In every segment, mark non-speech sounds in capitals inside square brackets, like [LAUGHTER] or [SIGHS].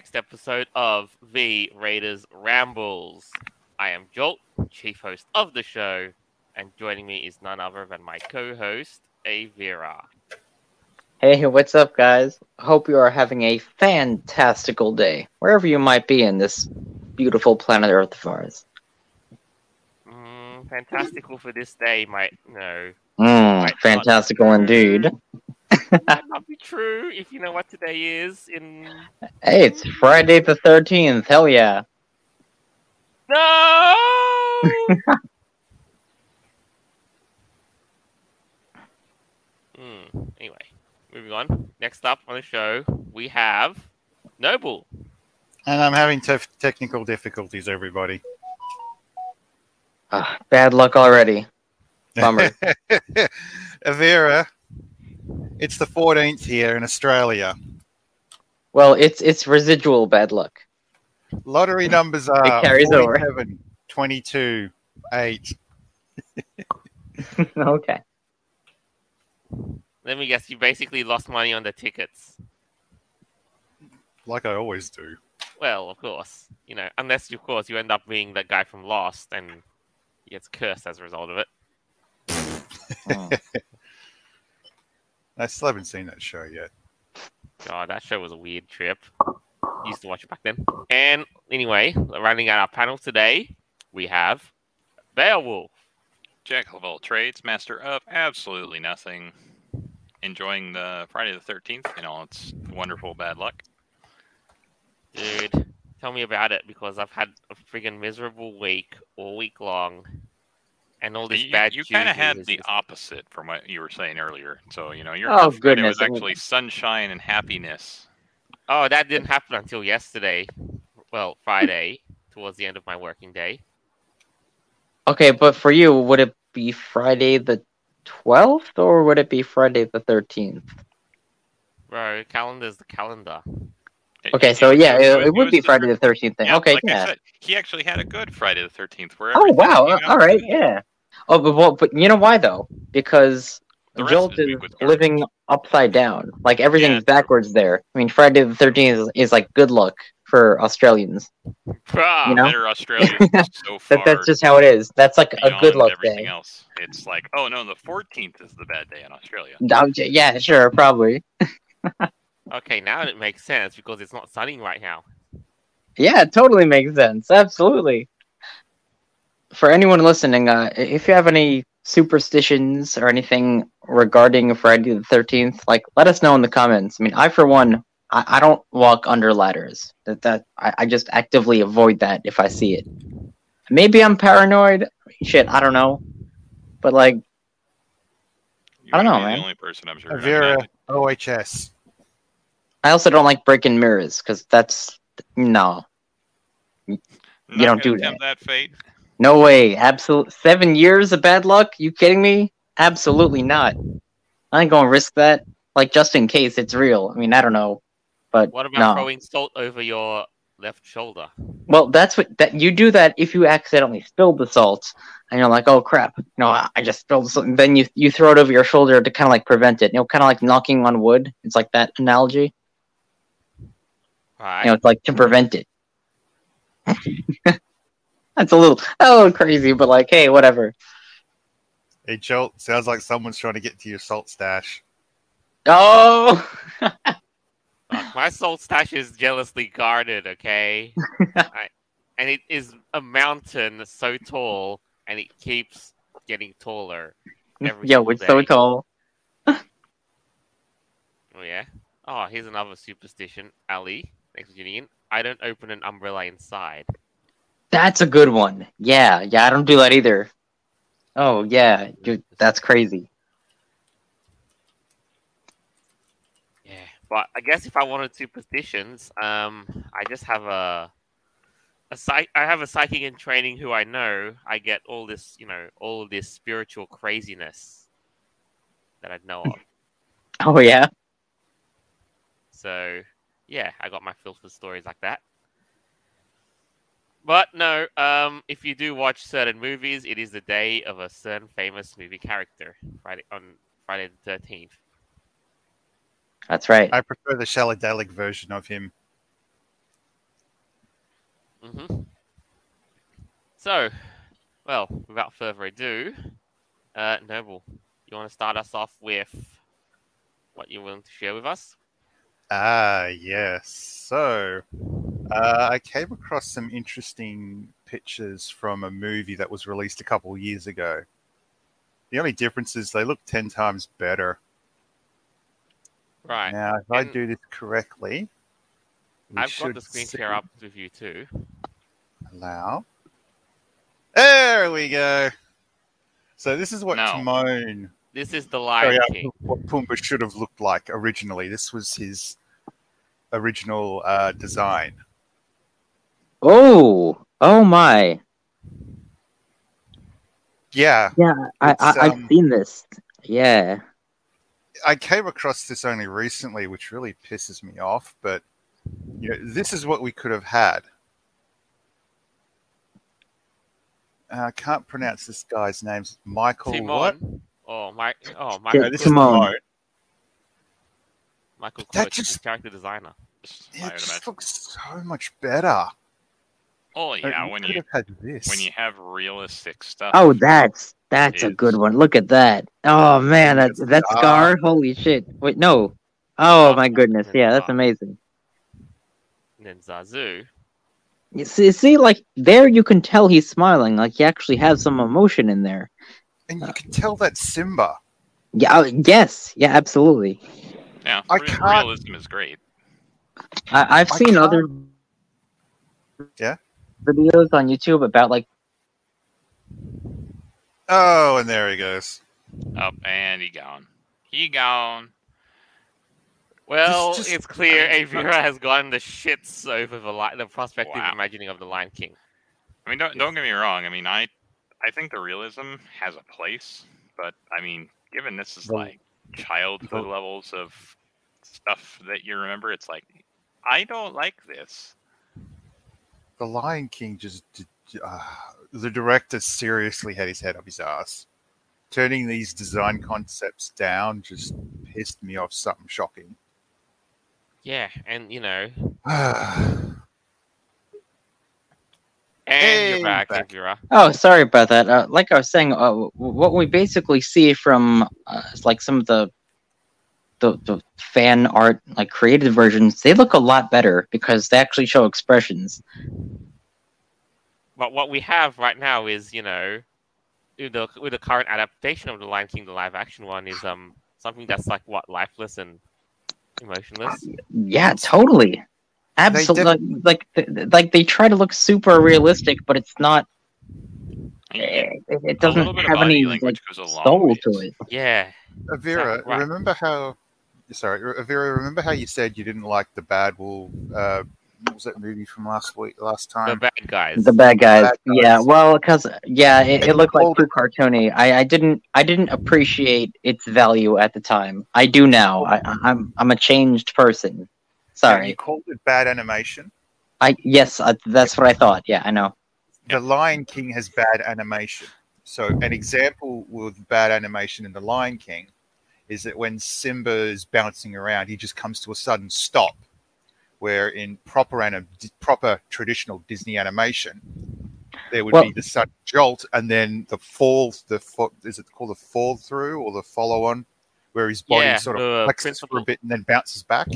next episode of V Raiders Rambles. I am Jolt, chief host of the show, and joining me is none other than my co-host, Aeveirra. Hey, what's up, guys? Hope you are having a fantastical day, wherever you might be in this beautiful planet Earth of ours. Mm, fantastical for this day, might no. Mm, fantastical not. indeed. Might not be true if you know what today is. In Hey, it's Friday the 13th. Hell yeah. no. [LAUGHS] Hmm. Anyway, moving on. Next up on the show, we have Noble. And I'm having tef- technical difficulties, everybody. Ah, bad luck already. Bummer. [LAUGHS] [LAUGHS] Aeveirra, it's the 14th here in Australia. Well, it's it's residual bad luck. Lottery numbers are carries over. 22, 8. [LAUGHS] okay. Let me guess, you basically lost money on the tickets. Like I always do. Well, of course, you know, unless of course you end up being that guy from Lost and he gets cursed as a result of it. Oh. [LAUGHS] I still haven't seen that show yet. God, that show was a weird trip. Used to watch it back then. And anyway, running out our panel today, we have Behawolf. Jack of all trades, master of absolutely nothing. Enjoying the Friday the 13th in all its wonderful bad luck. Dude, tell me about it because I've had a friggin' miserable week all week long. And all this You, bad you kind of had the just- opposite from what you were saying earlier. So, you know, your Oh, Friday goodness. was actually sunshine and happiness. Oh, that didn't happen until yesterday. Well, Friday, towards the end of my working day. Okay, but for you, would it be Friday the 12th or would it be Friday the 13th? Bro, calendar's the calendar. Okay, so yeah, it it, would be Friday the 13th then. Yeah, okay, like yeah. said, he actually had a good Friday the 13th. Where Oh wow! All right, yeah. Oh, but well, but you know why though? Because Jolt is week was garbage. living upside down. Like everything's Yeah, backwards there. I mean, Friday the Thirteenth is, is like good luck for Australians. Bruh, You know? Better Australians [LAUGHS] so far. That that's just how it is. That's like a good luck everything day. else. It's like, oh no, the 14th is the bad day in Australia. [LAUGHS] Yeah, sure, probably. [LAUGHS] Okay, now it makes sense because it's not sunny right now. Yeah, it totally makes sense. Absolutely. For anyone listening, uh, if you have any superstitions or anything regarding Friday the Thirteenth, like let us know in the comments. I mean, I for one, I, I don't walk under ladders. That that I, I just actively avoid that if I see it. Maybe I'm paranoid. Shit, I don't know. But like, You I don't know, be man. The only person I'm sure. Aeveirra, OHS. I also don't like breaking mirrors because that's no, you don't do that. that fate. no way. Absolute seven years of bad luck. You kidding me? Absolutely not. I ain't gonna risk that. Like just in case it's real. I mean, I don't know, but What about no. throwing salt over your left shoulder? Well, that's what that you do that if you accidentally spill the salt and you're like, oh crap, no, I I just spilled something. Then you you throw it over your shoulder to kind of like prevent it. You know, kind of like knocking on wood. It's like that analogy. Right. You know, it's like to prevent it. [LAUGHS] that's a little a little crazy, but like, hey, whatever. Hey, Jolt, sounds like someone's trying to get to your salt stash. Oh, [LAUGHS] my salt stash is jealously guarded, okay? [LAUGHS] I, and it is a mountain so tall, and it keeps getting taller. Every yo, single it's so tall. Oh, yeah? Oh, here's another superstition. Ali, next Virginian. I don't open an umbrella inside. That's a good one. Yeah, yeah, I don't do that either. Oh yeah, dude, that's crazy. Yeah, but I guess if I wanted superstitions, um, I just have a a psych. I have a psychic in training who I know. I get all this, you know, all of this spiritual craziness that I know of. [LAUGHS] Oh yeah. So, yeah, I got my fills for stories like that. But no, um, if you do watch certain movies, it is the day of a certain famous movie character. Friday on Friday the thirteenth. That's right. I prefer the Shaladelic version of him. hmm So, well, without further ado, uh, Noble, you want to start us off with what you're willing to share with us? Ah, yes. So, uh, I came across some interesting pictures from a movie that was released a couple of years ago. The only difference is they look 10 times better. Right. Now, if I do this correctly, I've got the screen share up with you too. Allow. There we go. So this is what No. Timon, This is the sorry, Lion uh, King. what Pumbaa should have looked like originally. This was his original uh, design. Oh, oh my. Yeah, Yeah, I, It's, I I've um, seen this. Yeah. I came across this only recently, which really pisses me off. But you know, this is what we could have had. Uh, I can't pronounce this guy's name. Michael what? Timon. Oh, my, oh, Yeah, Michael, No, this is Timon. Timon. Michael that Coates, just- character designer. Just- Yeah, it just imagine. looks so much better. Oh yeah, we when you have had this. when you have realistic stuff. Oh, that's that's a good one. Look at that. Oh man, that that scar. Holy shit. Wait, no. Oh my goodness. Yeah, that's amazing. And then Zazu. You see, see, like there, you can tell he's smiling. Like he actually has some emotion in there. and you can tell that Simba. Yeah. oh, yes. Yeah. Absolutely. Yeah, I re- can't- realism is great. I, I've I seen can't- other. Yeah? Videos on YouTube about like Oh, and there he goes. Up and he gone. He gone. Well, just- it's clear [LAUGHS] I- Aeveirra has gotten the shits over the li- the prospective Wow. imagining of the Lion King. I mean, don't don't get me wrong. I mean, I I think the realism has a place, but I mean, given this is The- like childhood the- levels of stuff that you remember, it's like I don't like this. The Lion King just. Uh, the director seriously had his head up his ass. Turning these design concepts down just pissed me off something shocking. Yeah, and you know, [SIGHS] [SIGHS] [SIGHS] and Hey, you're back, back. Aeveirra. Oh, sorry about that. Uh, like I was saying, uh, what we basically see from uh, like some of the, the the fan art, like created versions, they look a lot better because they actually show expressions. But what we have right now is, you know, with the with the current adaptation of the Lion King, the live action one is um something that's like what lifeless and emotionless. Yeah, totally, absolutely. Like, th- th- like they try to look super realistic, but it's not. It, it- it doesn't little bit of have any like, language goes a long soul ways. to it. Yeah, Aeveirra, Right. remember how? Sorry, Aeveirra, remember how you said you didn't like the Bad Wolf? Uh, what was that movie from last week, last time? the bad guys. The bad guys. The bad guys. Yeah, well, because yeah, it, it looked like hold too cartoony. I, I didn't I didn't appreciate its value at the time. I do now. I, I- I'm I'm a changed person. And you called it bad animation. I yes, uh, that's what I thought. Yeah, I know. The Lion King has bad animation. So, an example with bad animation in The Lion King is that when Simba is bouncing around, he just comes to a sudden stop. Where in proper anim- proper traditional Disney animation, there would Well- be the sudden jolt and then the fall. The fo- is it called the fall through or the follow on, where his body Yeah, sort of flexes for a bit and then bounces back.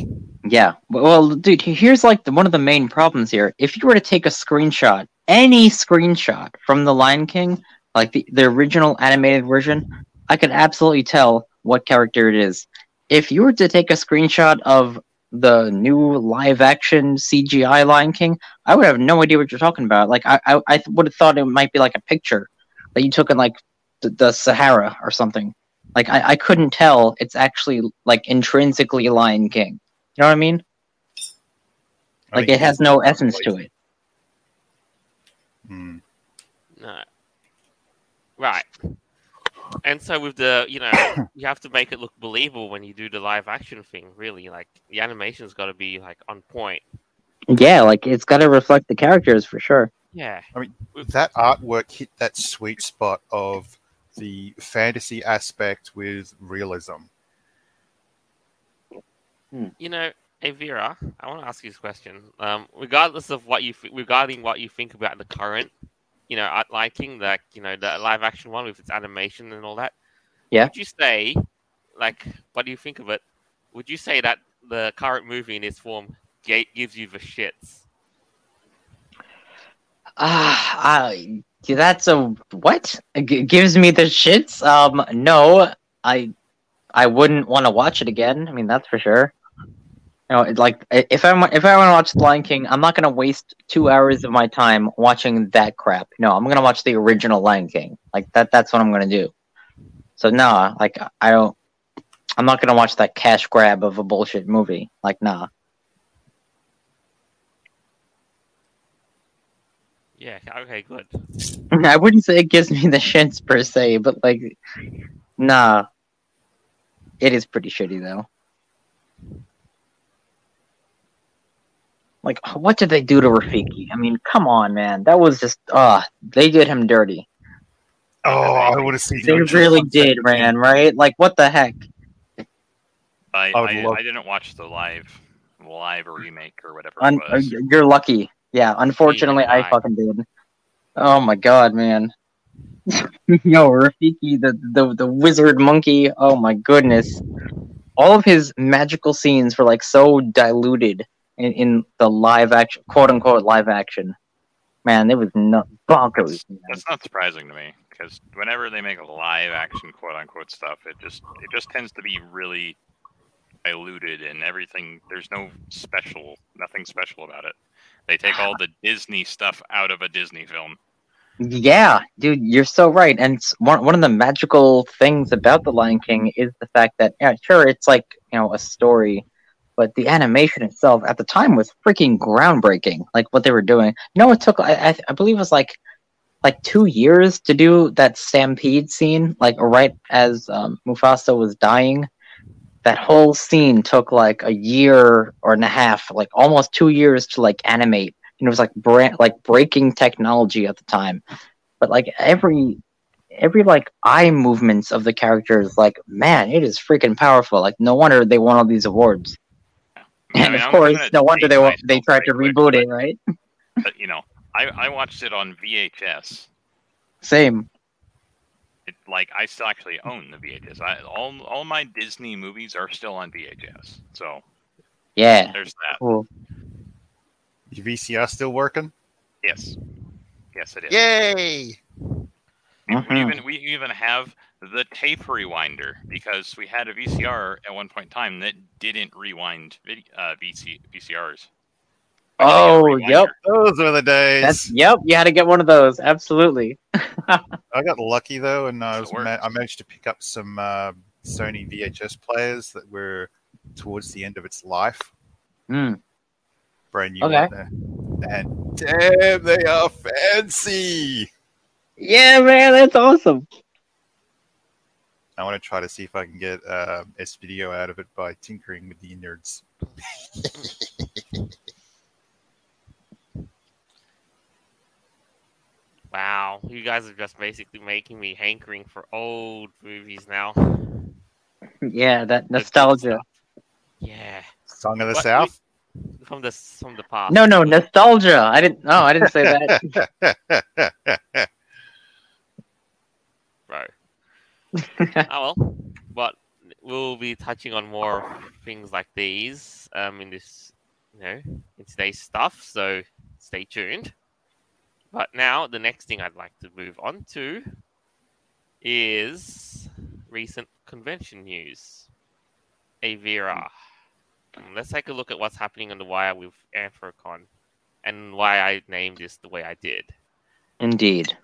Yeah. Well, dude, here's like the, one of the main problems here. If you were to take a screenshot, any screenshot from The Lion King, like the, the original animated version, I could absolutely tell what character it is. If you were to take a screenshot of the new live action CGI Lion King, I would have no idea what you're talking about. Like, I, I, I would have thought it might be like a picture that you took in like the, the Sahara or something. Like, I, I couldn't tell it's actually like intrinsically Lion King. You know what I mean? I Like think it has no essence to it. Hmm. No. Right. And so with the, you know, [COUGHS] you have to make it look believable when you do the live action thing. Really, like the animation's got to be like on point. Yeah, like it's got to reflect the characters for sure. Yeah. I mean, that artwork hit that sweet spot of the fantasy aspect with realism. You know, hey Vera, I want to ask you this question. Um, regardless of what you th- regarding what you think about the current, you know, art liking, like you know, the live action one with its animation and all that. Yeah. Would you say, like, what do you think of it? Would you say that the current movie in its form ga- gives you the shits? Ah, I that's a what? G- gives me the shits. Um, no, I, I wouldn't want to watch it again. I mean, that's for sure. You know, like if I if I want to watch The Lion King, I'm not gonna waste two hours of my time watching that crap. No, I'm gonna watch the original Lion King. Like that. That's what I'm gonna do. So nah, like I don't. I'm not gonna watch that cash grab of a bullshit movie. Like nah. Yeah. Okay. Good. [LAUGHS] I wouldn't say it gives me the shits per se, but like, nah. It is pretty shitty though. Like, what did they do to Rafiki? I mean, come on, man. That was just, ah, they did him dirty. Oh, I would have seen. They the really did, concept. man. Right? Like, what the heck? I, I I, love- I didn't watch the live live remake or whatever Un- it was. you're lucky. Yeah, unfortunately, I fucking did. Oh my god, man. [LAUGHS] Yo, Rafiki, the, the the wizard monkey. Oh my goodness. All of his magical scenes were like so diluted in, in the live action, quote unquote live action. Man, it was not bonkers. man. That's not surprising to me because whenever they make live action quote unquote stuff, it just it just tends to be really diluted and everything. There's no special, nothing special about it. They take all the Disney stuff out of a Disney film. Yeah, dude, you're so right. And one one of the magical things about the Lion King is the fact that yeah, sure, it's like you know a story, but the animation itself at the time was freaking groundbreaking. Like what they were doing. Know, it took I I, I believe it was like like two years to do that stampede scene. Like right as um, Mufasa was dying, that whole scene took like a year or and a half, like almost two years to like animate and it was like brand like breaking technology at the time but like every every like eye movements of the characters like man it is freaking powerful like no wonder they won all these awards I and mean, of I'm course no wonder they date they tried to very quick, reboot but- it right But you know, I, I watched it on VHS. same It, like I still actually own the VHS. I, all all my Disney movies are still on VHS. So yeah there's that. cool Your VCR still working? Yes, yes, it is. Yay! We Mhm. even we even have the tape rewinder because we had a VCR at one point in time that didn't rewind vid- uh, VC, VCRs. But they had a oh yep Those were the days. that's yep you had to get one of those absolutely [LAUGHS] I got lucky though, and I was ma- I managed to pick up some uh, Sony VHS players that were towards the end of its life, Mm. brand new Okay. one there. And damn, they are fancy. Yeah man that's awesome I want to try to see if I can get uh, S video out of it by tinkering with the innards. Wow, you guys are just basically making me hankering for old movies now. yeah that nostalgia. Yeah, Song of the What- South. from the from the past. no no nostalgia i didn't no i didn't say that [LAUGHS] bro. Oh [LAUGHS] well, but we'll be touching on more things like these um in this you know in today's stuff. So stay tuned. But now the next thing I'd like to move on to is recent convention news. Aeveirra. Um, Let's take a look at what's happening on the wire with Anthrocon and why I named this the way I did. Indeed.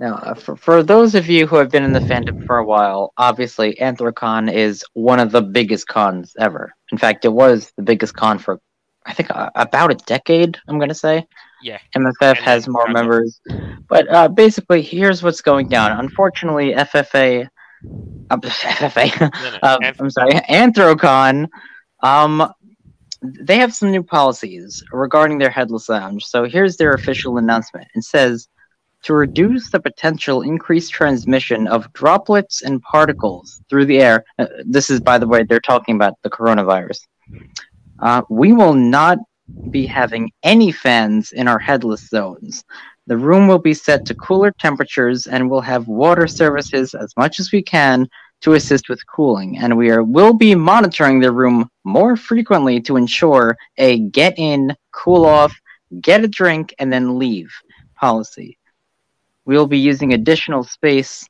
Now, uh, for, for those of you who have been in the fandom for a while, obviously Anthrocon is one of the biggest cons ever. In fact, it was the biggest con for, I think, uh, about a decade, I'm going to say. Yeah. MFF has more members. But uh, basically, here's what's going down. Unfortunately, FFA. Uh, [LAUGHS] FFA. No, no, [LAUGHS] Anth- I'm sorry, Anthrocon. Um, they have some new policies regarding their headless lounge. So here's their official announcement. It says, to reduce the potential increased transmission of droplets and particles through the air. Uh, this is, by the way, they're talking about the coronavirus. Uh, we will not be having any fans in our headless zones. The room will be set to cooler temperatures and we'll have water services as much as we can to assist with cooling. And we are, will be monitoring the room more frequently to ensure a get in, cool off, get a drink, and then leave policy. We will be using additional space.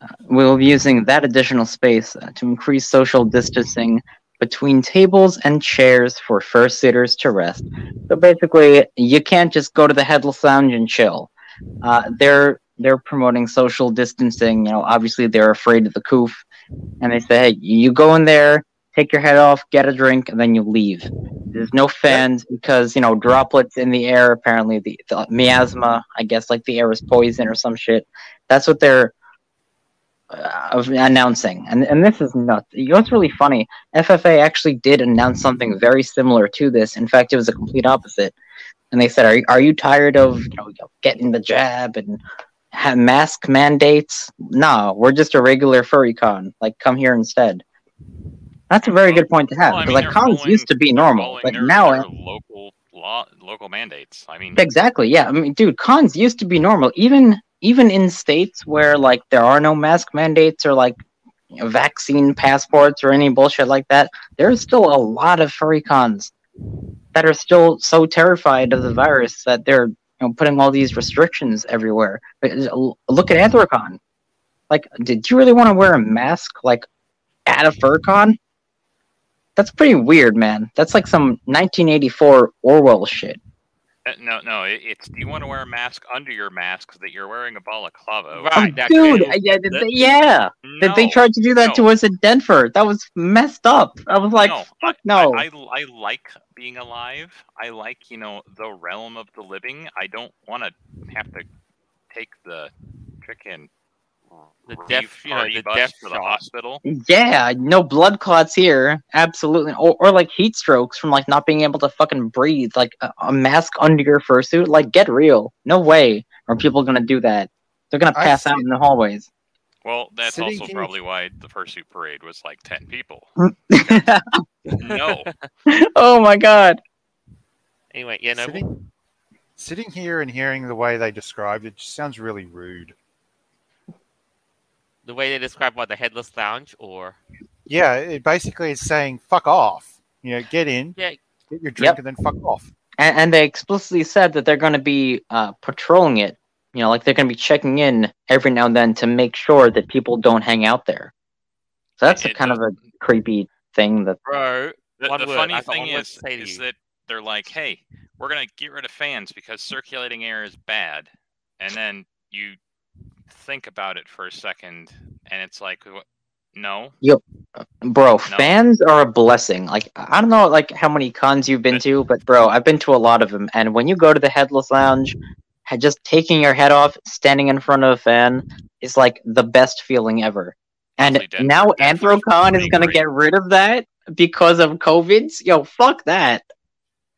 Uh, we will be using that additional space uh, to increase social distancing between tables and chairs for fursuiters to rest. So basically, you can't just go to the headless lounge and chill. Uh, they're they're promoting social distancing. You know, obviously they're afraid of the coof, and they say, hey, you go in there, take your head off, get a drink, and then you leave. There's no fans because you know droplets in the air. Apparently, the, the miasma. I guess like the air is poison or some shit. That's what they're uh, announcing, and and this is nuts. You know what's really funny? FFA actually did announce something very similar to this. In fact, it was a complete opposite. And they said, "Are you, are you tired of you know getting the jab and mask mandates? No, we're just a regular furry con. Like, come here instead." That's a very good point to have Well, I mean, like cons following- used to be normal, but their- now their local law, local mandates. I mean, Exactly. Yeah. I mean, dude, cons used to be normal. Even even in states where like there are no mask mandates or like you know, vaccine passports or any bullshit like that, there's still a lot of furry cons that are still so terrified of the virus that they're you know putting all these restrictions everywhere. Uh, Look at Anthrocon. Like, did you really want to wear a mask like at a fur con? That's pretty weird, man. That's like some 1984 Orwell shit. uh, no, no. It, it's do you want to wear a mask under your mask so that you're wearing a balaclava? Right. that Dude, too. I- yeah, did they- yeah. Did they No, try to do that to us in Denver? That was messed up. I was like, no, fuck I- no. I, I, I like being alive. I like, you know, the realm of the living. I don't want to have to take the freaking The death, you know, the death to the shot. hospital. yeah, no blood clots here. Absolutely. Or, or like heat strokes from like not being able to fucking breathe. Like a, a mask under your fursuit. Like, get real. No way are people gonna do that. They're gonna pass out in the hallways. Well, that's Sitting also here- probably why the fursuit parade was like ten people. [LAUGHS] No, [LAUGHS] oh my god. Anyway, yeah, no. Sitting, sitting here and hearing the way they described it just sounds really rude. The way they describe what the headless lounge, or Yeah, it basically is saying fuck off. You know, get in, yeah, get your drink, Yep. and then fuck off. And, and they explicitly said that they're going to be uh, patrolling it. You know, like they're going to be checking in every now and then to make sure that people don't hang out there. So that's a It kind of a creepy thing that. bro. the, the word, funny I thing is, to say to is that they're like, "Hey, we're gonna get rid of fans because circulating air is bad," and then you think about it for a second, and it's like, wh- no, Bro, fans are a blessing. Like I don't know, like how many cons you've been to, but bro, I've been to a lot of them. And when you go to the Headless Lounge, just taking your head off, standing in front of a fan, is like the best feeling ever. And Honestly, Denver- now Denver's Anthrocon is gonna great. get rid of that because of COVID. Yo, fuck that.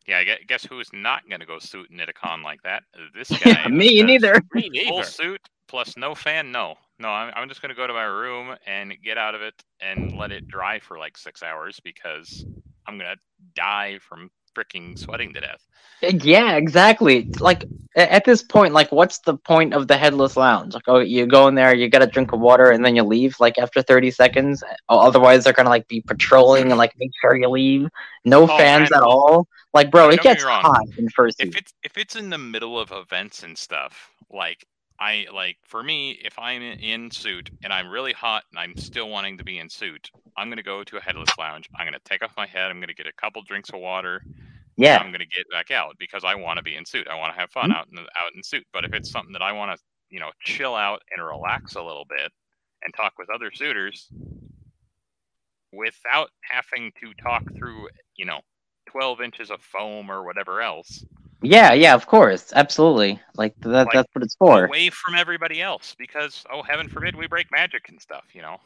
yeah. I guess who's not gonna go suiting at a con like that? This [LAUGHS] guy. Me neither. Me neither. Full suit plus no fan. No, no. I'm, I'm just gonna go to my room and get out of it and let it dry for like six hours because I'm gonna die from freaking sweating to death. Eh, yeah, exactly. Like at this point, like what's the point of the headless lounge? Like, oh, you go in there, you get a drink of water, and then you leave. Like after thirty seconds, otherwise they're gonna like be patrolling and like make sure you leave. No Oh, fans man. at all. Like, bro, it gets hot in first. if it's if it's in the middle of events and stuff like i like for me if i'm in- suit and i'm really hot and i'm still wanting to be in suit i'm going to go to a headless lounge i'm going to take off my head i'm going to get a couple drinks of water Yeah, i'm going to get back out because i want to be in suit i want to have fun mm-hmm. out in out in suit but if it's something that i want to you know chill out and relax a little bit and talk with other suiters without having to talk through you know 12 inches of foam or whatever else yeah, yeah. Of course, absolutely. Like that. Like, that's what it's for. away from everybody else because oh heaven forbid we break magic and stuff you know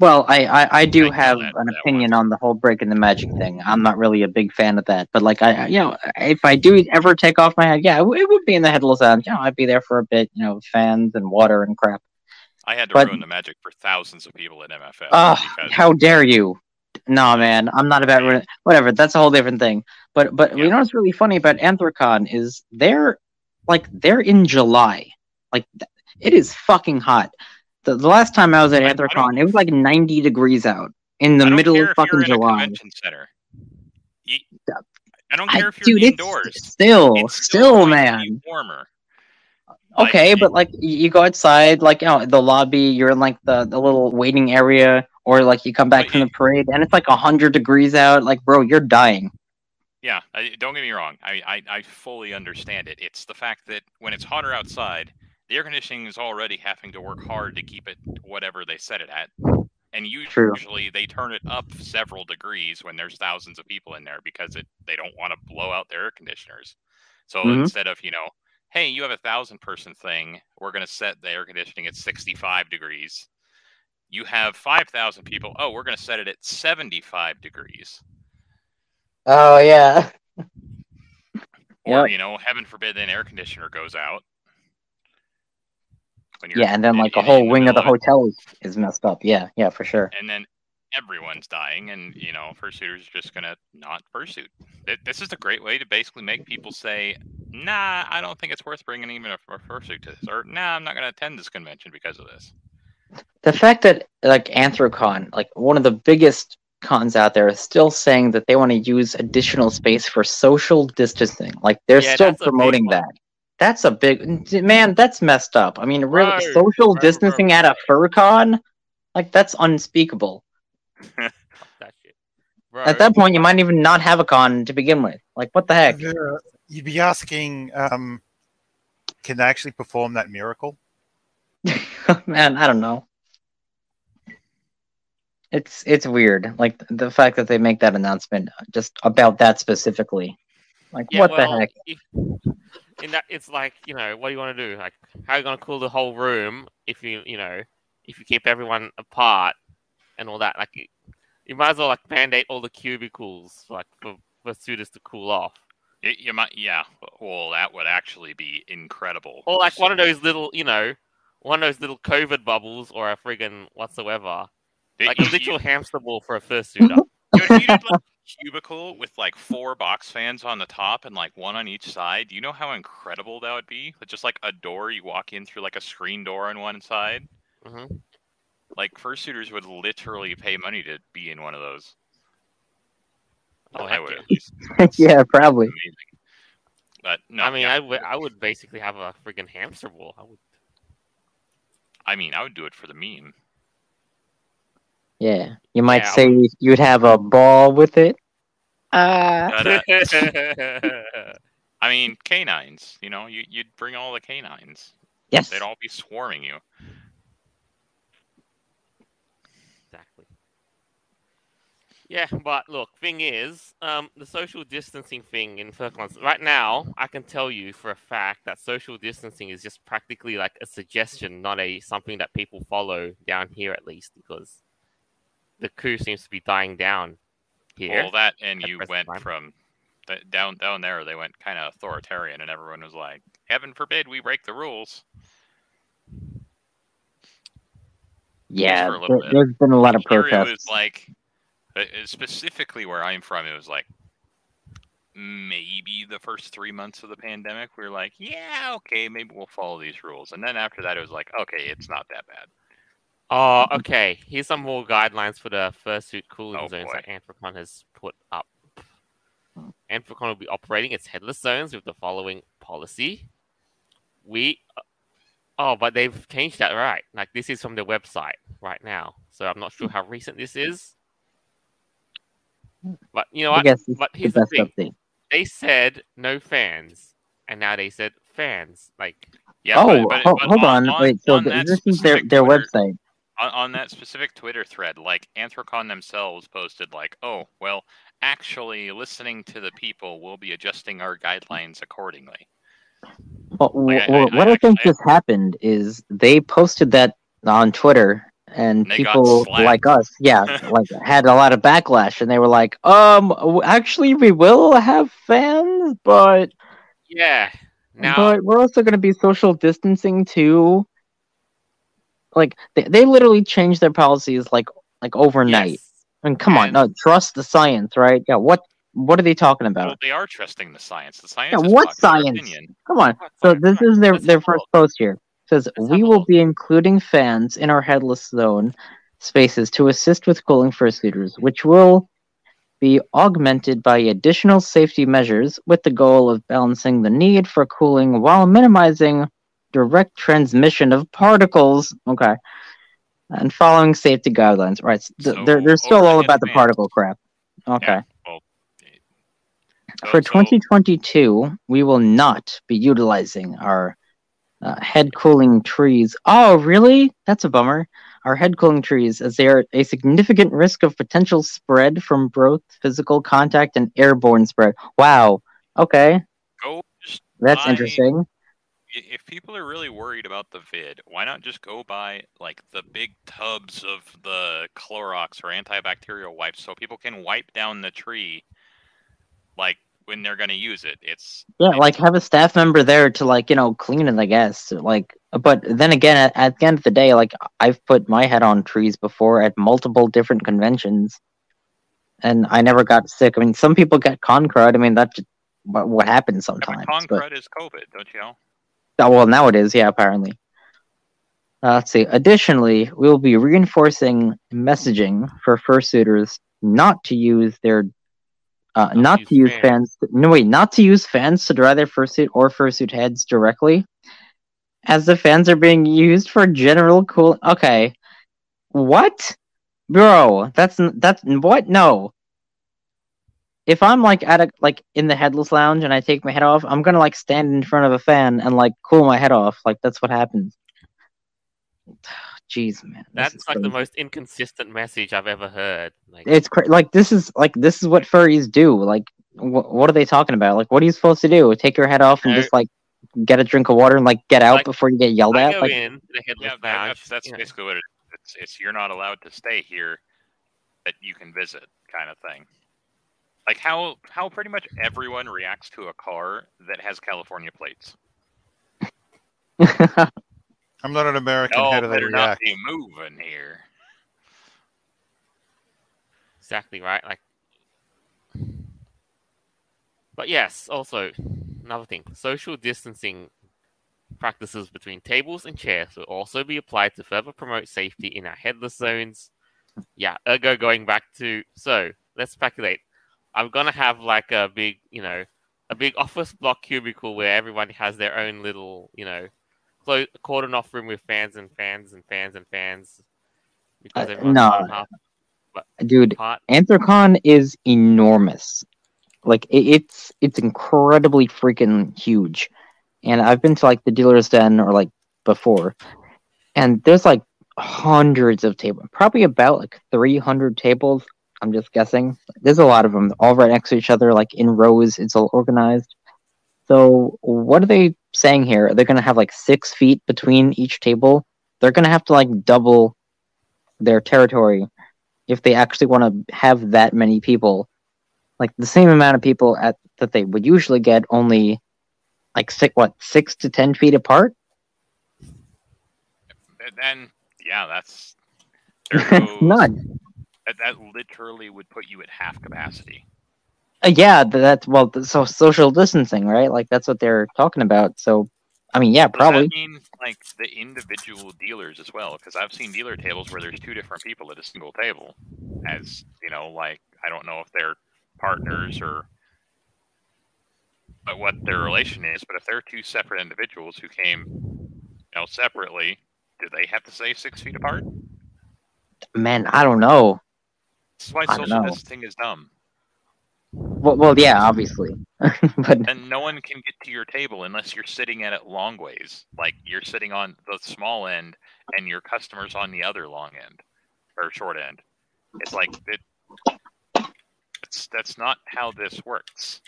Well, I, I, I do I have that- an that opinion on the whole breaking the magic thing. I'm not really a big fan of that, but like I, you know, if I do ever take off my head, yeah, it would be in the headless end. You know, I'd be there for a bit, you know, fans and water and crap. I had to But- ruin the magic for thousands of people at MFF. Because how dare you? No, man, I'm not about ruin- whatever. That's a whole different thing. But but Yeah. you know what's really funny about Anthrocon is they're like they're in July. Like it is fucking hot. The, the last time I was at I- I Anthrocon, it was like 90 degrees out in the middle of fucking July. convention center. You- I don't I- care if you're dude, it's indoors. still, It's still, to man. warmer. Okay, it- but like you go outside, like you know, the lobby, you're in like the, the little waiting area, or like you come back But from the parade and it's like hundred degrees out. Like, bro, you're dying. Yeah, I, don't get me wrong. I, I I fully understand it. It's the fact that when it's hotter outside, the air conditioning is already having to work hard to keep it whatever they set it at. And True. usually they turn it up several degrees when there's thousands of people in there because it they don't want to blow out their air conditioners. So Mhm. instead of, you know, hey, you have a thousand person thing, we're gonna set the air conditioning at sixty five degrees. You have five thousand people, oh, we're gonna set it at seventy five degrees. Oh yeah. Or, Yep. you know, heaven forbid an air conditioner goes out. Yeah, and then like a whole in wing of the hotel is, is messed up. Yeah, yeah, for sure. and then everyone's dying, and you know, fursuiters are just gonna not fursuit. Th- This is a great way to basically make people say, "Nah, I don't think it's worth bringing even a, fursuit to this," or "Nah, I'm not gonna attend this convention because of this." The fact that like Anthrocon, like one of the biggest cons out there, is still saying that they want to use additional space for social distancing. Like they're Yeah, still that's a big promoting that. That's a big man. That's messed up. I mean, really, Right, social right, distancing right, at a FurCon, like that's unspeakable. [LAUGHS] That shit. Bro, At that point, you might even not have a con to begin with. Like, what the heck? You'd be asking, um, can they actually perform that miracle? [LAUGHS] man, I don't know. It's it's weird. Like the fact that they make that announcement just about that specifically. Like, Yeah, what well, the heck? If, in that, it's like you know, what do you want to do? Like, how are you going to cool the whole room if you you know if you keep everyone apart and all that? Like, you, you might as well like mandate all the cubicles like for for suiters to cool off, You, you might, yeah. Well, that would actually be incredible. or like one of those little you know one of those little COVID bubbles or a friggin' whatsoever, like a You- literal hamster ball for a fursuiter. [LAUGHS] Yo, if you did like a cubicle with like four box fans on the top and like one on each side, do you know how incredible that would be? With Just like a door, you walk in through like a screen door on one side. Mhm. Like fursuiters would literally pay money to be in one of those. Oh, I would yeah. at least. [LAUGHS] Yeah, probably. amazing. But no, I mean, yeah, I would I would basically have a freaking hamster ball. I would. I mean, I would do it for the meme. Yeah, you might Yeah, I say you'd have a ball with it. Uh, But, uh, [LAUGHS] I mean, canines. You know, you, you'd bring all the canines. yes. They'd all be swarming you. Exactly. Yeah, but look, thing is, um, the social distancing thing in FurCons right now, I can tell you for a fact that social distancing is just practically like a suggestion, not a something that people follow down here at least, because the coup seems to be dying down here. Well, that and you went time. from th- down down there. They went kind of authoritarian, and everyone was like, "Heaven forbid we break the rules." yeah, for a little there, bit. there's been a lot of Here it was protests. like, uh, uh, specifically where I'm from, it was like maybe the first three months of the pandemic. We were like, "Yeah, okay, maybe we'll follow these rules," and then after that, it was like, "Okay, it's not that bad." Oh, [LAUGHS] okay. Here's some more guidelines for the fursuit cooling Oh, zones boy. that Anthrocon has put up. Hmm. Anthrocon will be operating its headless zones with the following policy. We. Uh, oh, but they've changed that, right? Like, this is from their website right now. So I'm not sure how recent this is. But you know I what? guess But here's the best thing. They said no fans, and now they said fans. Like, Yeah. oh, but, but, ho- but hold on, wait. So on this is their their Twitter- website. On, on that specific Twitter thread, like Anthrocon themselves posted, like, "Oh, well, actually, listening to the people, we'll be adjusting our guidelines accordingly." Well, Like, I- well, I- what I I, think just happened is they posted that on Twitter, and They people like us, yeah, [LAUGHS] like had a lot of backlash, and they were like, "Um, actually, we will have fans, but Yeah. Now, but we're also going to be social distancing too." Like they, they literally changed their policies like like overnight. yes. I mean, come on, no, trust the science, right? Yeah, what what are they talking about? Well, they are trusting the science. The science. Yeah, is what science? Opinion. Come on. So this is their let's their first post here. It says Let's we will be including fans in our headless zone spaces to assist with cooling fursuiters, which will be augmented by additional safety measures with the goal of balancing the need for cooling while minimizing direct transmission of particles. Okay. And following safety guidelines. Right. So So, they're, they're still all about the particle crap. Okay. Yeah, well, so- For 2022, we will not be utilizing our uh, head cooling trees. Oh, really? That's a bummer. Our head cooling trees, as they are a significant risk of potential spread from both physical contact and airborne spread. Wow. Okay, Go that's interesting. If people are really worried about the vid, why not just go buy like the big tubs of the Clorox or antibacterial wipes so people can wipe down the tree, like when they're gonna use it. It's Yeah, it's- like have a staff member there to like you know clean it. I guess. Like, but then again, at, at the end of the day, like I've put my head on trees before at multiple different conventions, and I never got sick. I mean, some people get con crud. I mean, that's what, what happens Yeah, but sometimes. but- Con crud is COVID, don't you know? Oh, well, now it is, yeah, apparently. Uh, let's see. Additionally, we will be reinforcing messaging for fursuiters not to use their, uh, Not not use to use fans. fans. No, wait, not to use fans to dry their fursuit or fursuit heads directly, as the fans are being used for general cool. Okay, what, bro? That's that's what? No. If I'm like at a like in the headless lounge and I take my head off, I'm gonna like stand in front of a fan and like cool my head off. Like that's what happens. [SIGHS] Jeez, man. That's is like the most inconsistent message I've ever heard. Like, It's cra- like this is like this is what furries do. Like, wh- what are they talking about? Like, what are you supposed to do? Take your head off and No. just like get a drink of water and like get out Like, before you get yelled I at? go Like, in the headless Yeah, lounge. that's that's you basically what it is. It's, it's you're not allowed to stay here, that you can visit, kind of thing. Like how how pretty much everyone reacts to a car that has California plates. [LAUGHS] I'm not an American. Oh, How do they better not react? be moving here. exactly right. Like, but yes, also another thing: social distancing practices between tables and chairs will also be applied to further promote safety in our headless zones. Yeah, ergo going back to so let's speculate. I'm gonna have like a big, you know, a big office block cubicle where everyone has their own little, you know, clo- cordon off room with fans and fans and fans and fans. Because Uh, no. half Dude, part. Anthrocon is enormous. Like it, it's it's incredibly freaking huge. And I've been to like the dealer's den or like before. And there's like hundreds of tables. Probably about like 300 tables. I'm just guessing. There's a lot of them all right next to each other like in rows. It's all organized. So what are they saying here? Are They're going to have like 6 feet between each table. They're going to have to like double their territory if they actually want to have that many people, like the same amount of people at that they would usually get, only like six, what six to ten feet apart. And then yeah, that's [LAUGHS] Not, that, that literally would put you at half capacity. uh, yeah, that's well, so social distancing, right? Like that's what they're talking about. So, I mean, yeah, Does probably. that mean like the individual dealers as well? Because I've seen dealer tables where there's two different people at a single table, as you know, like I don't know if they're partners or but what their relation is. But if they're two separate individuals who came, you know, separately, do they have to stay six feet apart? Man, I don't know. That's why I social distancing is dumb. Well, well yeah, obviously, [LAUGHS] but And no one can get to your table unless you're sitting at it long ways. Like you're sitting on the small end and your customer's on the other long end or short end. It's like it it's that's not how this works.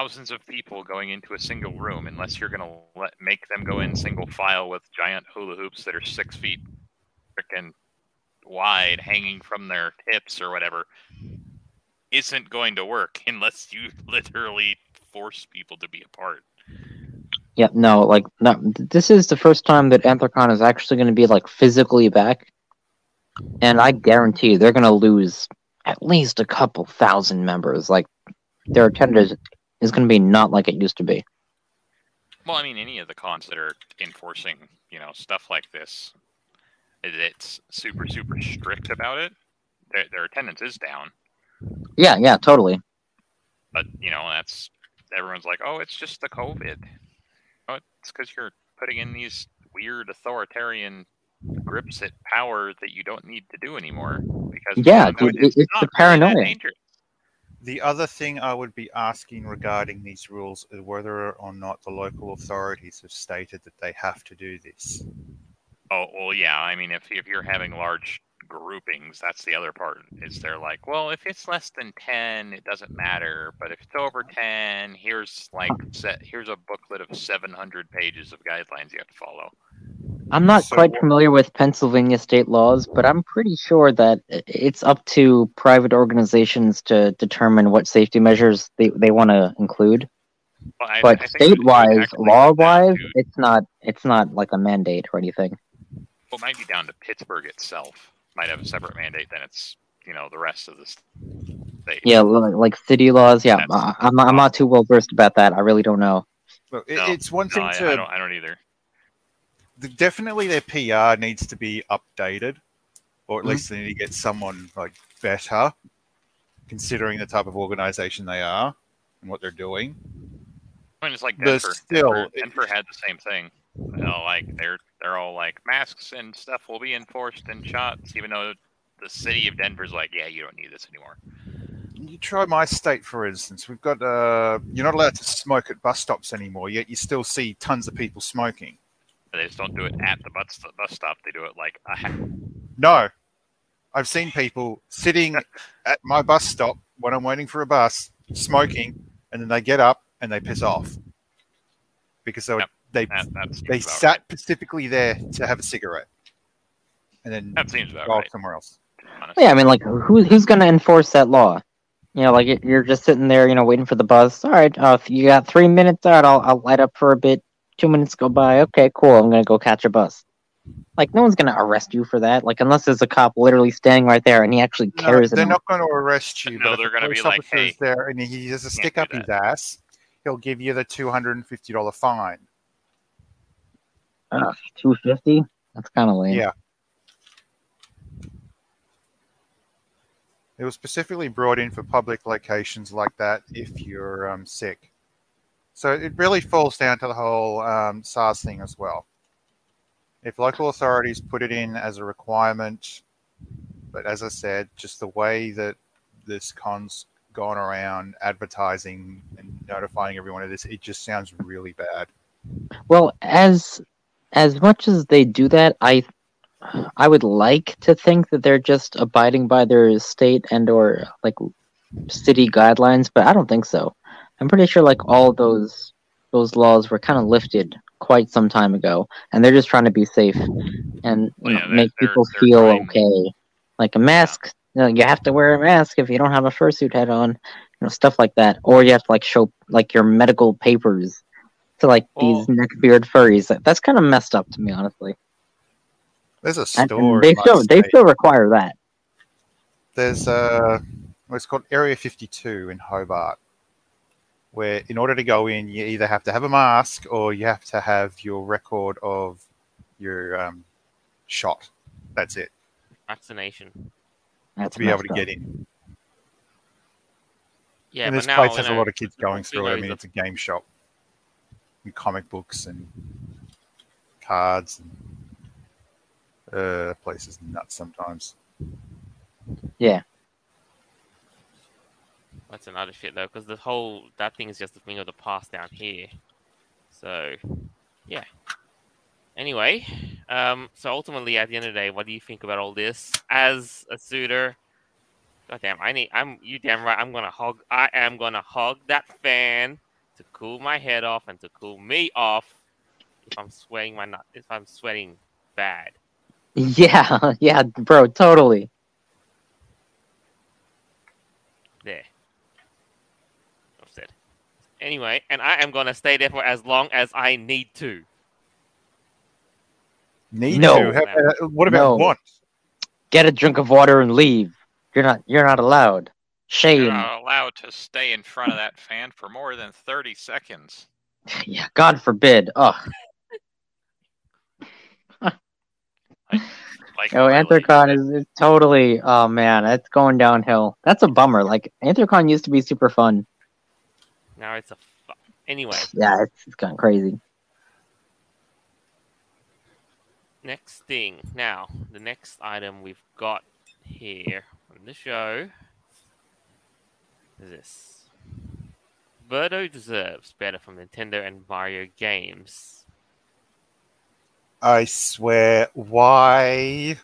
thousands of people going into a single room unless you're going to let make them go in single file with giant hula hoops that are six feet freaking wide hanging from their hips or whatever isn't going to work [LAUGHS] unless you literally force people to be apart. Yeah, no, like no, this is the first time that Anthrocon is actually going to be like physically back, and I guarantee they're going to lose at least a couple thousand members. Like their attendance is going to be not like it used to be. Well, I mean, any of the cons that are enforcing, you know, stuff like this, it- it's super, super strict about it. Their, their attendance is down, Yeah, yeah, totally. but you know, that's everyone's like, oh, it's just the COVID. Oh, it's because you're putting in these weird authoritarian grips at power that you don't need to do anymore because Yeah, dude, it- it's the not really that paranoia. The other thing I would be asking regarding these rules is whether or not the local authorities have stated that they have to do this. Oh well, yeah. I mean, if if you're having large groupings, that's the other part. Is they're like, well, if it's less than ten, it doesn't matter. But if it's over ten, here's like set, here's a booklet of 700 pages of guidelines you have to follow. I'm not So quite familiar with Pennsylvania state laws, but I'm pretty sure that it's up to private organizations to determine what safety measures they, they want to include. Well, I, But I think it would- it would state-wise, actually come down law-wise, it's not it's not like a mandate or anything. Well, it might be down to Pittsburgh itself. Might have a separate mandate than it's you know the rest of the state. Yeah, li- like city laws. Yeah, I, I'm not, I'm not too well versed about that. I really don't know. Look, it, No, it's one No, thing I, to I don't. I don't either. the, definitely their PR needs to be updated, or at Mhm. least they need to get someone like better, considering the type of organization they are and what they're doing. I mean, it's like But Denver. still, Denver, it- Denver had the same thing. You know, like they're they're all like masks and stuff will be enforced in shots, even though the city of Denver's like, yeah, you don't need this anymore. You try my state, for instance. We've got uh, you're not allowed to smoke at bus stops anymore, yet you still see tons of people smoking. They just don't do it at the bus bus stop. They do it like a ha- No, I've seen people sitting at my bus stop when I'm waiting for a bus, smoking, and then they get up and they piss off because they were, Yep. They that, that they sat right. specifically there to have a cigarette, and then That seems about go right. somewhere else. to be honest. Yeah, I mean, like who who's gonna enforce that law? You know, like you're just sitting there, you know, waiting for the bus. All right, uh, if you got three minutes, all right, I'll I'll light up for a bit. Two minutes go by. Okay, cool. I'm gonna go catch a bus. Like no one's gonna arrest you for that. Like unless there's a cop literally standing right there and he actually No, cares. they're enough. not going to arrest you. No, they're gonna be police like, officer is "Hey, there and he has a stick up his ass, he'll give you the two hundred and fifty dollar fine. Two fifty. That's kind of lame. Yeah. It was specifically brought in for public locations like that if you're um, sick. So it really falls down to the whole um, SARS thing as well. If local authorities put it in as a requirement, but as I said, just the way that this con's gone around advertising and notifying everyone of this, it just sounds really bad. Well, as as much as they do that, I I would like to think that they're just abiding by their state and or like city guidelines, but I don't think so. I'm pretty sure like all those those laws were kind of lifted quite some time ago, and they're just trying to be safe and Well, yeah, make people they're feel trying- okay. Like a mask, you, know, you have to wear a mask if you don't have a fursuit head on, you know, stuff like that, or you have to like show like your medical papers to like these Well- neckbeard furries. That's kind of messed up to me, honestly. There's a And, store. and they in my still they still require that. there's uh it's called Area 52 in Hobart, where in order to go in, you either have to have a mask or you have to have your record of your um, shot. That's it Vaccination. That's to be able to up. get in. Yeah, and but this now place you has a lot of kids going through it. I mean, it's a game shop, and comic books and cards. And, uh, that place is nuts sometimes. Yeah. That's another shit though, because the whole that thing is just a thing of the past down here. So, yeah. Anyway, um, so ultimately, at the end of the day, what do you think about all this? As a suiter, God damn, I need. I'm you damn right. I'm gonna hog. I am gonna hog that fan to cool my head off and to cool me off if I'm sweating my nut if I'm sweating bad. Yeah, [LAUGHS] yeah, bro, totally. There. Enough said. Anyway, and I am gonna stay there for as long as I need to. Need No. to. How about- uh, what about No. want? Get a drink of water and leave. You're not. You're not allowed. You're Shame. not allowed to stay in front of that fan for more than 30 seconds. [LAUGHS] Yeah. God forbid. Oh, [LAUGHS] Like, oh, really. Anthrocon is, is totally. Oh man, it's going downhill. That's a bummer. Like Anthrocon used to be super fun. Now it's a fu- anyway. Yeah, it's, it's gone crazy. Next thing. Now, the next item we've got here on the show is this. Birdo deserves better from Nintendo and Mario games. I swear, why?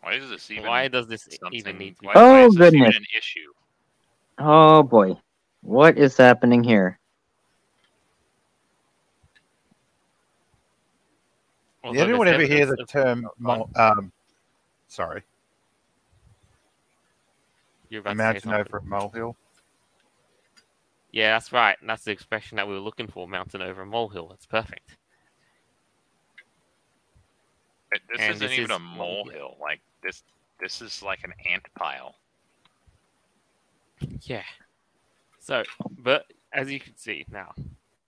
Why is this even Why does this even need to be? why, why Oh, is this even goodness. an issue? Oh boy, what is happening here? Although Did anyone ever hear the term? mo- Um, sorry, You're about a mountain over a molehill. Yeah, that's right. That's the expression that we were looking for. Mountain over a molehill. That's perfect. It- This And isn't this even is a molehill. Like this, this is like an ant pile. Yeah. So, but as you can see now,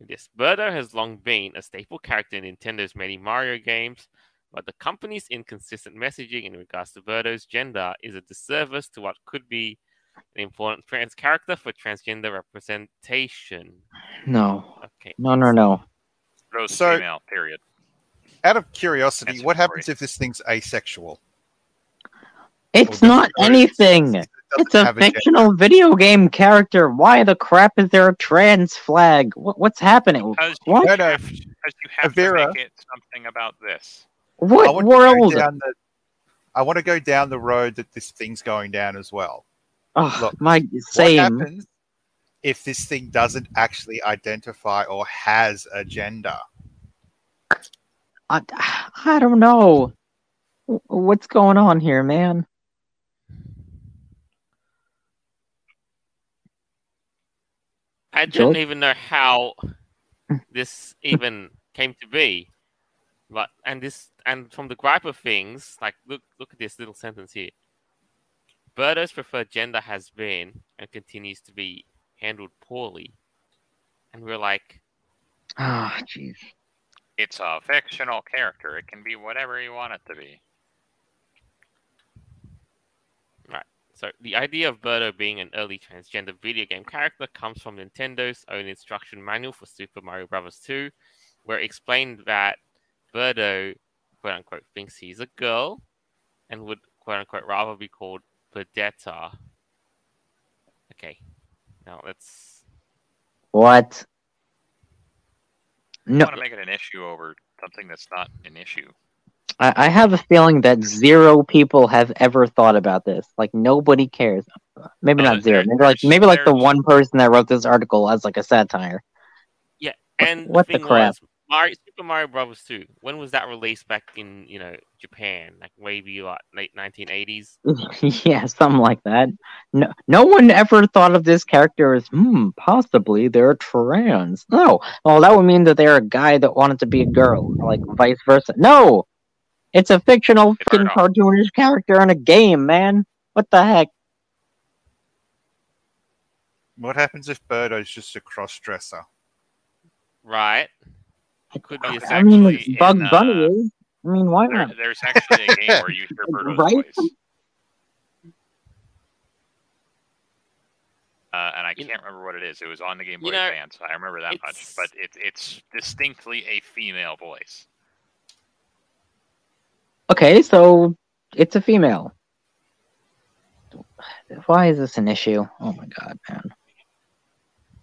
this Birdo has long been a staple character in Nintendo's many Mario games, but the company's inconsistent messaging in regards to Birdo's gender is a disservice to what could be an important trans character for transgender representation. No, Okay. no, no, no. Rose So- female. Period. Out of curiosity, That's what happens if this thing's asexual? It's not does- anything. doesn't It's a have gender? fictional video game character. Why the crap is there a trans flag? What, what's happening? Because What? No, no. have, because you have Avera- to make it something about this. I What want to go world? down the. I want to go down the road that this thing's going down as well. Oh, Look, my What happens if this thing doesn't actually identify or has a gender? I, I don't know. What's going on here, man? I Joel? didn't even know how this even came to be. But and this and from the gripe of things, like look look at this little sentence here. Birdo's preferred gender has been and continues to be handled poorly. And we're like, Ah, jeez. It's a fictional character. It can be whatever you want it to be. Right. So the idea of Birdo being an early transgender video game character comes from Nintendo's own instruction manual for Super Mario Bros. 2, where it explained that Birdo, quote unquote, thinks he's a girl and would, quote unquote, rather be called Birdetta. Okay, now let's. What? You No, want to make it an issue over something that's not an issue. I, I have a feeling that zero people have ever thought about this. Like nobody cares. Maybe Uh, not zero. Maybe like maybe like the one person that wrote this article as like a satire. Yeah, and what the the crap? was, Mario, Super Mario Brothers 2, when was that released back in, you know, Japan? Like maybe like late 1980s? [LAUGHS] yeah, something like that. No, no one ever thought of this character as hmm, possibly they're trans. No, well that would mean that they're a guy that wanted to be a girl, like vice versa. No, it's a fictional fucking cartoonish character in a game, man. What the heck? What happens if Birdo's just a cross dresser? Right? Could be a I mean, actually Bug in, Bunny uh, is. I mean, why There, not? there's actually a game where you [LAUGHS] hear Birdo's Right? voice. Uh, and I can't remember what it is. It was on the Game Boy You know, Advance. I remember that much. But it, it's distinctly a female voice. Okay, so it's a female. Why is this an issue? Oh my god, man.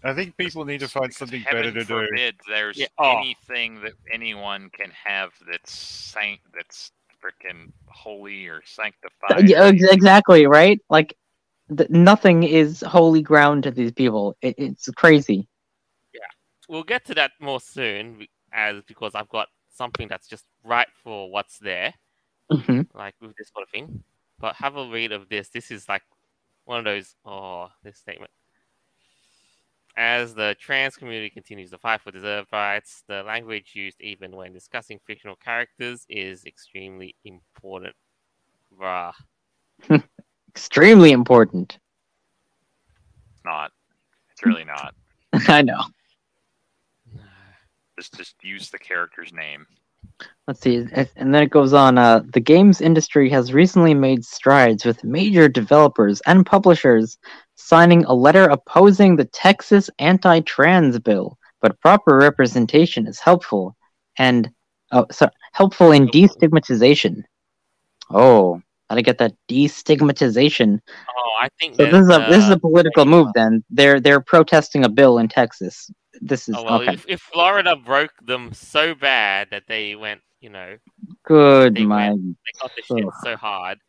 I think people need to find something better Heaven to do. forbid there's Yeah, oh. anything that anyone can have that's sanct that's freaking holy or sanctified. Yeah, exactly, right? Like th- nothing is holy ground to these people. It, it's crazy. Yeah, we'll get to that more soon, as because I've got something that's just right for what's there, hmm like with this sort of thing. But have a read of this. This is like one of those. Oh, this statement. As the trans community continues to fight for deserved rights, the language used even when discussing fictional characters is extremely important. Bruh. [LAUGHS] Extremely important. It's not. It's really not. [LAUGHS] I know. [SIGHS] Just just use the character's name. Let's see, and then it goes on. Uh, the games industry has recently made strides with major developers and publishers signing a letter opposing the Texas anti-trans bill. But proper representation is helpful, and oh, so helpful in destigmatization. Oh, how to get that destigmatization? Oh, I think So this is a there's, this is uh, a political move. Then they're they're protesting a bill in Texas. This is Oh, well, okay. if, if Florida broke them so bad that they went, you know, Good, they my they got the shit so hard,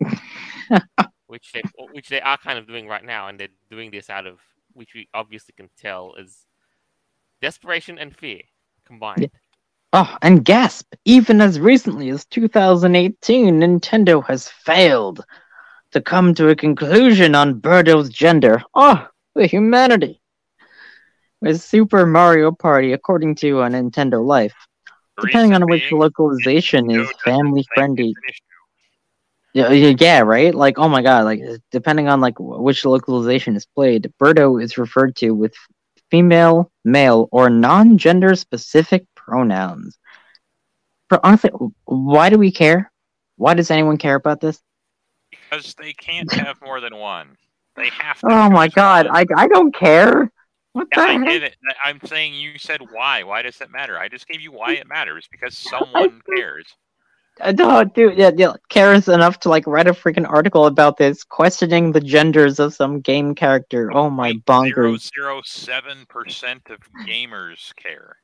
[LAUGHS] which they [LAUGHS] which they are kind of doing right now, and they're doing this out of which we obviously can tell is desperation and fear combined. Oh, and gasp! Even as recently as 2018, Nintendo has failed to come to a conclusion on Birdo's gender. Oh, the humanity! With Super Mario Party, according to a Nintendo Life, depending on which localization is family friendly. It's an issue. Yeah, yeah, right. Like, oh my god, like depending on like which localization is played, Birdo is referred to with female, male, or non-gender specific pronouns. But honestly, why do we care? Why does anyone care about this? Because they can't have more than one. They have to. Oh my god, one. I I don't care. What Yeah, the I heck? get it. I'm saying you said why. Why does it matter? I just gave you why [LAUGHS] it matters because someone [LAUGHS] cares. Uh, No, dude, yeah, yeah, cares enough to like write a freaking article about this, questioning the genders of some game character. Oh my bonkers. zero seven percent of gamers care.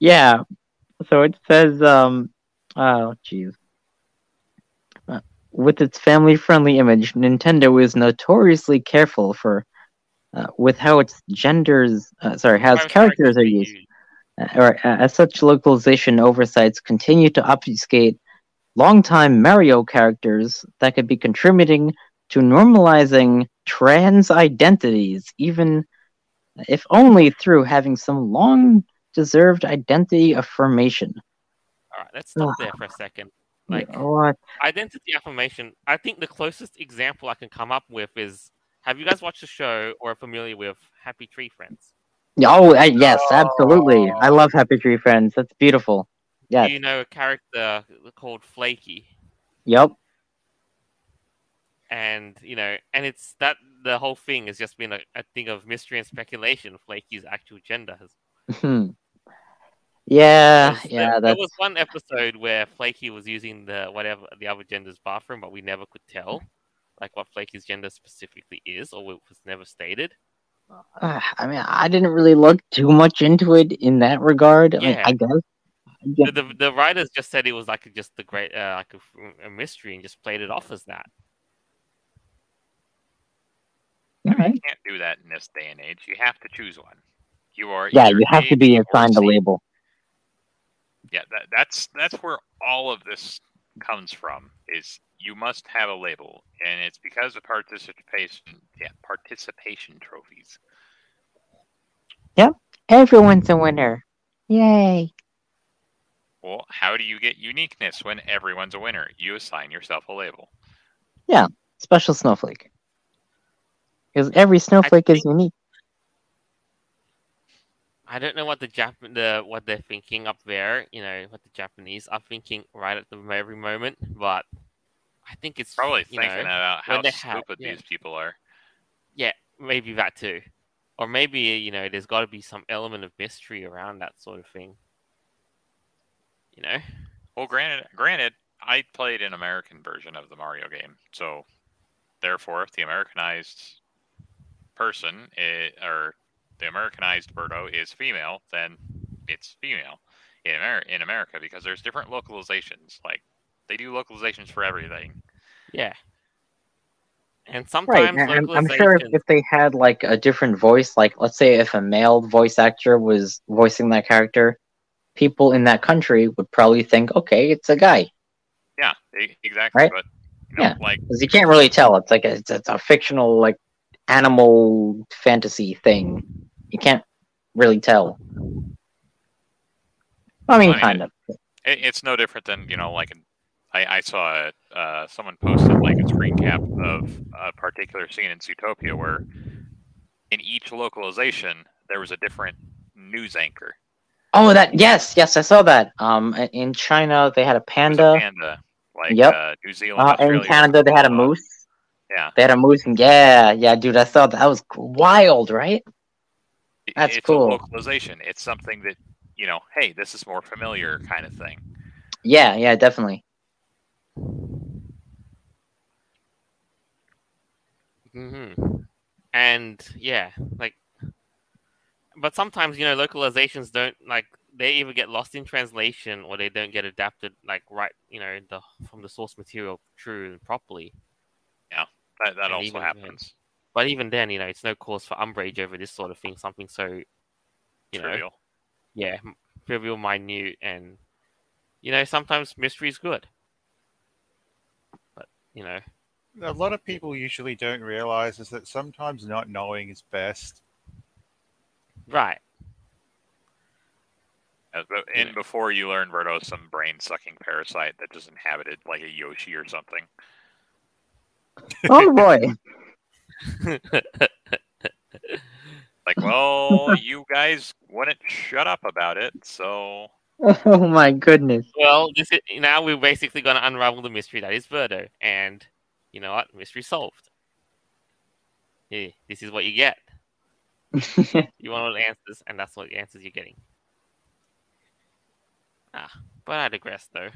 Yeah. So it says, um, oh, jeez. Uh, with its family-friendly image, Nintendo is notoriously careful for, uh, with how its genders, uh, sorry, how its characters are used. Uh, or uh, as such localization oversights continue to obfuscate longtime Mario characters that could be contributing to normalizing trans identities, even if only through having some long deserved identity affirmation. All right, let's stop there for a second. Like what? identity affirmation. I think the closest example I can come up with is: Have you guys watched the show or are familiar with Happy Tree Friends? Oh, uh, yes, absolutely. I love Happy Tree Friends. That's beautiful. Yes. Do you know a character called Flaky? Yep. and you know, and it's that the whole thing has just been a, a thing of mystery and speculation. Flaky's actual gender has. Hmm. yeah, yeah, there, there was one episode where Flaky was using the whatever the other gender's bathroom, but we never could tell, like what Flaky's gender specifically is, or it was never stated. Uh, I mean, I didn't really look too much into it in that regard. Like, Yeah. I guess. Yeah. The, the, the writers just said it was like just a great uh, like a, a mystery and just played it off as that. Alright. You can't do that in this day and age. You have to choose one. You are Yeah, you have to be assigned a label. Yeah, that, that's that's where all of this comes from. Is you must have a label, and it's because of participation. Yeah, participation trophies. Yep, everyone's a winner. Yay. Well, how do you get uniqueness when everyone's a winner? You assign yourself a label. Yeah, special snowflake. Because every snowflake is unique. I don't know what the Jap the what they're thinking up there. You know what the Japanese are thinking right at the very moment, but I think it's Probably thinking know, about how stupid yeah. these people are. Yeah, maybe that too, or maybe you know there's got to be some element of mystery around that sort of thing. You know, Well, granted, granted, I played an American version of the Mario game, so therefore, if the Americanized person or the Americanized Birdo is female, then it's female in Amer- in America because there's different localizations. Like they do localizations for everything. yeah. And Right, sometimes and I'm, I'm sure if, they had like a different voice, like let's say if a male voice actor was voicing that character, people in that country would probably think, okay, it's a guy, Yeah, exactly. Right? But you know, Yeah. like because you can't really tell. It's like a, it's, it's a fictional like animal fantasy thing. You can't really tell. I mean, I mean, kind of. it, it's no different than you know, like an, I, I saw uh, someone posted like a screen cap of a particular scene in Zootopia where in each localization there was a different news anchor. Oh, that yes, yes, I saw that. Um, in China they had a was a panda. panda. Like Yep. uh, New Zealand, Uh, in Canada they had a moose. Yeah, They had a moose. And yeah, yeah, dude, I saw that. That was wild, right? That's it's cool. localization. It's something that you know. Hey, this is more familiar, kind of thing. Yeah, yeah, definitely. Hmm And yeah, like, but sometimes you know localizations don't like they either get lost in translation or they don't get adapted like right you know the from the source material true and properly. Yeah, that, that And also even happens. But even then, you know, it's no cause for umbrage over this sort of thing. Something so, you know, Trivial. yeah, m- trivial, minute, and you know, sometimes mystery is good. But you know, A lot of people usually don't realize is that sometimes not knowing is best. right? Uh. And before you learn Birdo, some brain sucking parasite that just inhabited like a Yoshi or something. Oh boy. [LAUGHS] [LAUGHS] Like, well, you guys wouldn't shut up about it, so [LAUGHS] Oh my goodness. well, this is, now we're basically going to unravel the mystery that is Birdo, and you know what? Mystery solved. Yeah, this is what you get. [LAUGHS] You want all the answers, and that's what the answers you're getting. Ah, but I digress, though.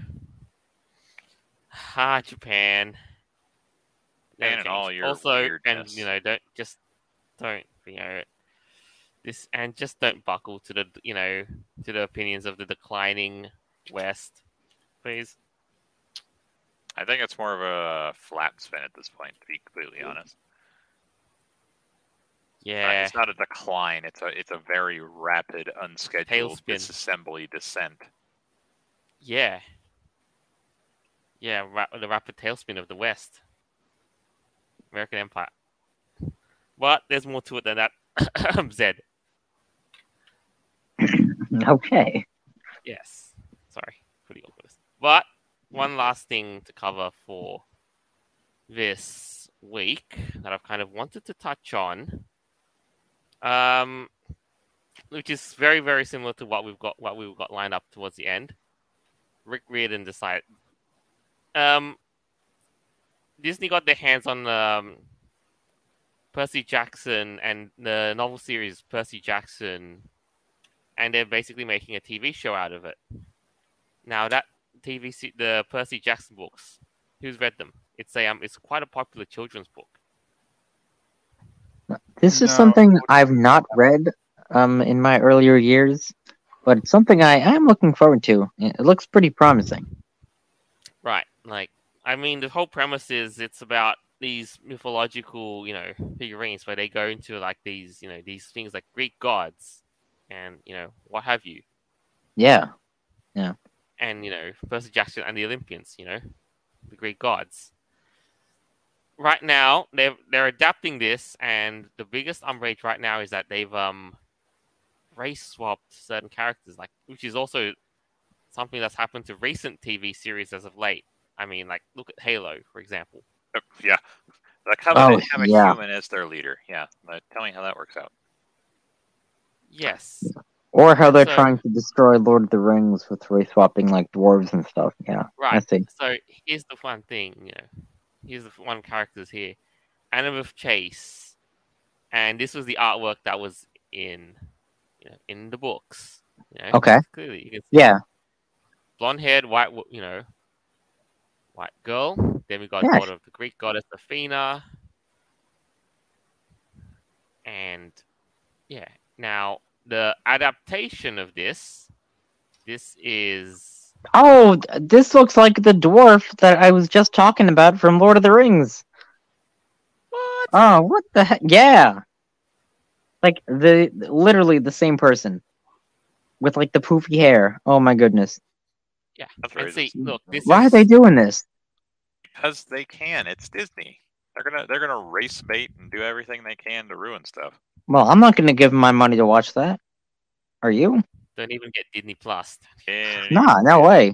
Ah, Japan. Japan and all change. your also, and weirdness. you know, don't just don't you know this, and just don't buckle to the you know to the opinions of the declining West, please. I think it's more of a flat spin at this point, to be completely honest. Uh, Yeah, It's not a decline. It's a it's a very rapid, unscheduled Tailspin. disassembly descent. yeah, yeah. Ra- the rapid tailspin of the West, American Empire. But there's more to it than that. [COUGHS] Zed. [LAUGHS] okay. Yes. Sorry, pretty obvious. But one last thing to cover for this week that I've kind of wanted to touch on, um, which is very very similar to what we've got what we've got lined up towards the end. Rick Riordan decided. Um, Disney got their hands on um, Percy Jackson and the novel series Percy Jackson and they're basically making a TV show out of it. Now that TV, the Percy Jackson books, who's read them? It's a um, it's quite a popular children's book. This is No. something I've not read um in my earlier years, but it's something I am looking forward to. It looks pretty promising. Right. Like, I mean, the whole premise is it's about these mythological, you know, figurines where they go into like these, you know, these things like Greek gods, and you know what have you, Yeah. Yeah. And you know Percy Jackson and the Olympians, you know, the Greek gods. Right now, they're they're adapting this, and the biggest umbrage right now is that they've um race swapped certain characters, like which is also something that's happened to recent TV series as of late. I mean, like look at Halo, for example. Yeah, the Covenant Oh, have a yeah. human as their leader. Yeah, but tell me how that works out. Yes, Or how they're So- trying to destroy Lord of the Rings with race swapping like dwarves and stuff. Yeah. Right. I see. So here's the fun thing, you know. Here's the one characters here, Annabeth Chase, and this was the artwork that was in, you know, in the books. You know, Okay. Clearly, you can see Yeah. blonde-haired, white, you know, white girl. Then we got Yeah. daughter of the Greek goddess Athena, and yeah. Now the adaptation of this, this is Oh, this looks like the dwarf that I was just talking about from Lord of the Rings. What? Oh, what the heck? Yeah. Like the literally the same person with like the poofy hair. Oh my goodness. Yeah. That's see, look, this Why are they doing this? Because they can. It's Disney. They're gonna they're gonna race bait and do everything they can to ruin stuff. Well, I'm not going to give them my money to watch that. Are you? don't even get Disney Plus. And Nah, no way.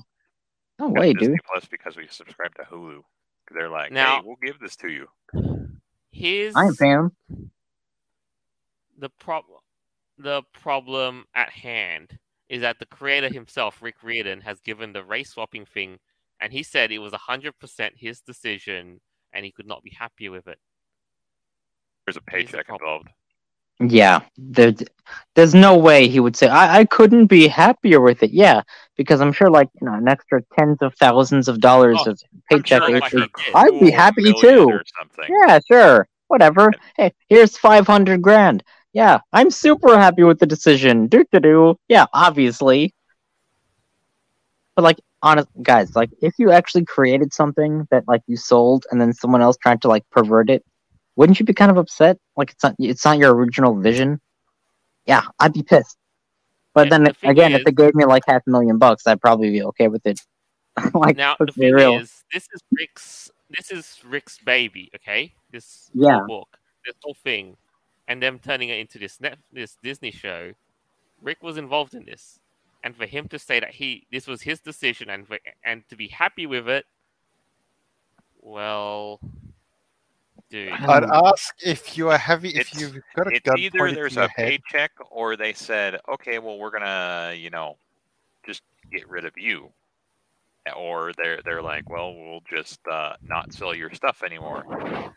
No way, Disney dude. Plus because we subscribe to Hulu. They're like, Now- hey, we'll give this to you. Here's I ain't paying 'em. the problem. The problem at hand is that the creator himself, Rick Riordan, has given the race swapping thing, and he said it was hundred percent his decision, and he could not be happy with it. There's a Here's the paycheck problem. involved. Yeah, there, there's no way he would say I, I couldn't be happier with it. Yeah, because I'm sure like you know an extra tens of thousands of dollars Oh, of paycheck. sure, is- like is- I'd be happy too. Yeah, sure, whatever. Hey, here's five hundred grand. Yeah, I'm super happy with the decision. Do do do. Yeah, obviously. But like, honest guys, like if you actually created something that like you sold and then someone else tried to like pervert it, wouldn't you be kind of upset? Like it's not it's not your original vision. Yeah, I'd be pissed. But Yeah, then the again, if they gave me like half a million bucks, I'd probably be okay with it. [LAUGHS] like, now the thing real. is, this is Rick's. This is Rick's baby. Okay, this Yeah. book, this whole thing, and them turning it into this net, this Disney show. Rick was involved in this, and for him to say that he this was his decision and for, and to be happy with it, well, dude, I'd ask if you are heavy, if It's- you've got a It's gun either there's a head. paycheck or they said, okay, well, we're gonna, you know, just get rid of you. Or they're they're like, well, we'll just uh, not sell your stuff anymore.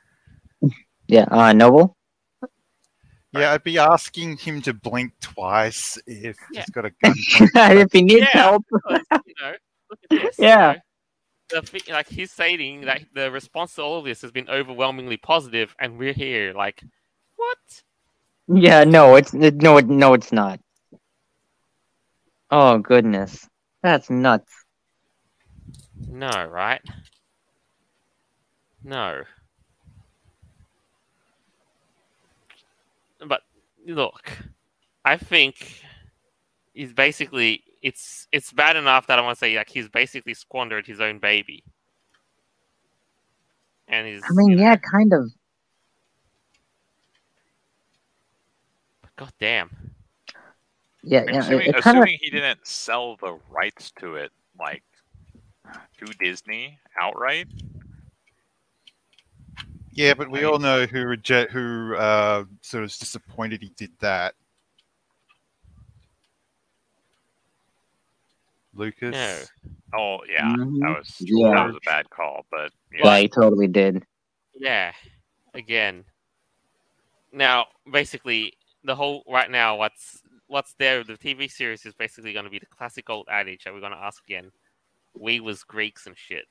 Yeah, uh, Noble. Yeah, I'd be asking him to blink twice if Yeah. he's got a gun [LAUGHS] if he needs Yeah. help. you know, look at this. Yeah. The like he's saying that the response to all of this has been overwhelmingly positive, and we're here like, what? Yeah, no, it's it, no, it, no, it's not. Oh goodness, that's nuts. No, right? No. But look, I think he's basically it's it's bad enough that I want to say like he's basically squandered his own baby. And he's I mean, you know, yeah, kind of. God damn. Yeah, I'm yeah. assuming, It, it kind of. he didn't sell the rights to it, like to Disney outright. Yeah, but we all know who reject, who uh, sort of is disappointed he did that. Lucas. No. Oh yeah, Mhm. that was Yeah. that was a bad call, but yeah. Yeah, he totally did. Yeah. Again. Now, basically, the whole right now, what's what's there? The TV series is basically going to be the classic old adage that we're going to ask again. We was Greeks and shit.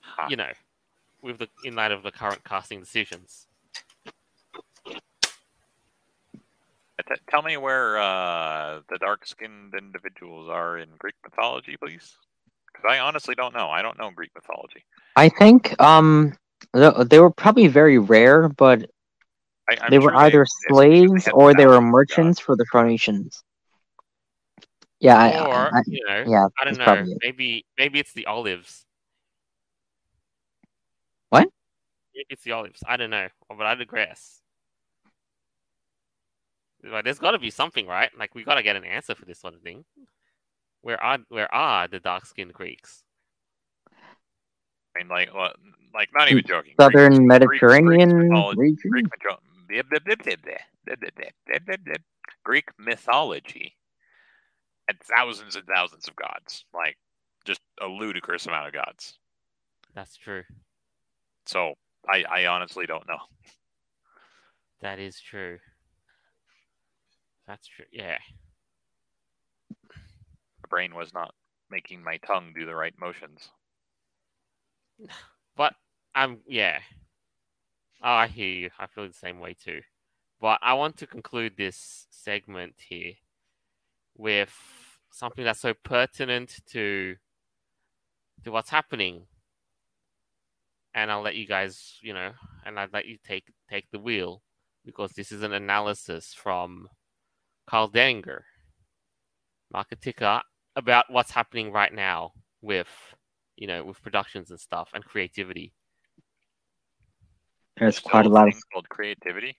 Huh. You know, with the in light of the current casting decisions. T- tell me where uh, the dark-skinned individuals are in Greek mythology, please. Because I honestly don't know. I don't know Greek mythology. I think um th- they were probably very rare, but I, I'm they were sure either it's they slaves had or they were thousands of merchants for the Phoenicians. Yeah, I, I, or I, you know, yeah, I don't that's know. probably it. Maybe maybe it's the olives. What? Maybe it's the olives. I don't know, but I digress. Like, there's got to be something, right? Like, we got to get an answer for this sort of thing. Where are where are the dark skinned Greeks? I mean, like, like, not even mm, joking. Southern Mediterranean Greek, mythology, Greek mythology had thousands and thousands of gods. Like, just a ludicrous amount of gods. That's true. So I, I honestly don't know. That is true. That's true. Yeah. My brain was not making my tongue do the right motions. [SIGHS] But I'm yeah. Oh, I hear you. I feel the same way too. But I want to conclude this segment here with something that's so pertinent to to what's happening and I'll let you guys, you know, and I'd let you take take the wheel because this is an analysis from Karl Denninger, marketica, about what's happening right now with, you know, with productions and stuff and creativity. There's Still quite a lot of called creativity.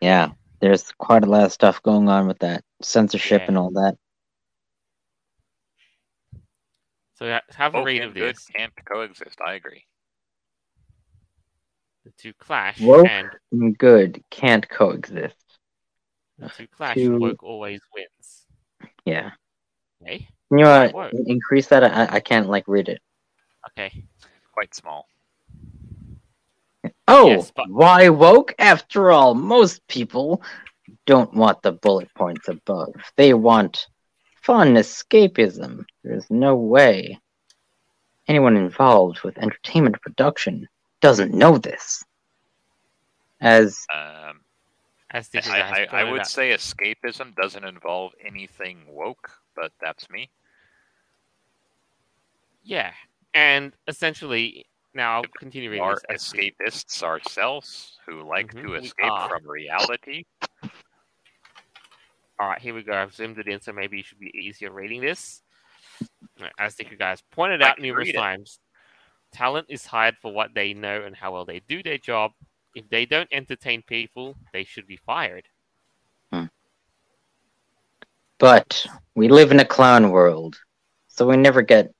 yeah. There's quite a lot of stuff going on with that censorship Yeah. and all that. So ha- have a Woke read and of good this. can't coexist. I agree. The two clash Woke and and good can't coexist. The two clash. Two- Woke always wins. Yeah. Okay. Can you uh, Woke. increase that? I, I can't like read it. Okay. Quite small. Oh, Yes, but- why woke? After all, most people don't want the bullet points above. They want fun escapism. There's no way anyone involved with entertainment production doesn't know this. As Um, As I, I, I would say escapism doesn't involve anything woke, but that's me. Yeah, and essentially, now I'll continue reading are this. as the- escapists ourselves who like Mhm, to escape from reality. All right, here we go. I've zoomed it in, so maybe it should be easier reading this. As the guys pointed out numerous times, talent is hired for what they know and how well they do their job. If they don't entertain people, they should be fired. but we live in a clown world. So we never get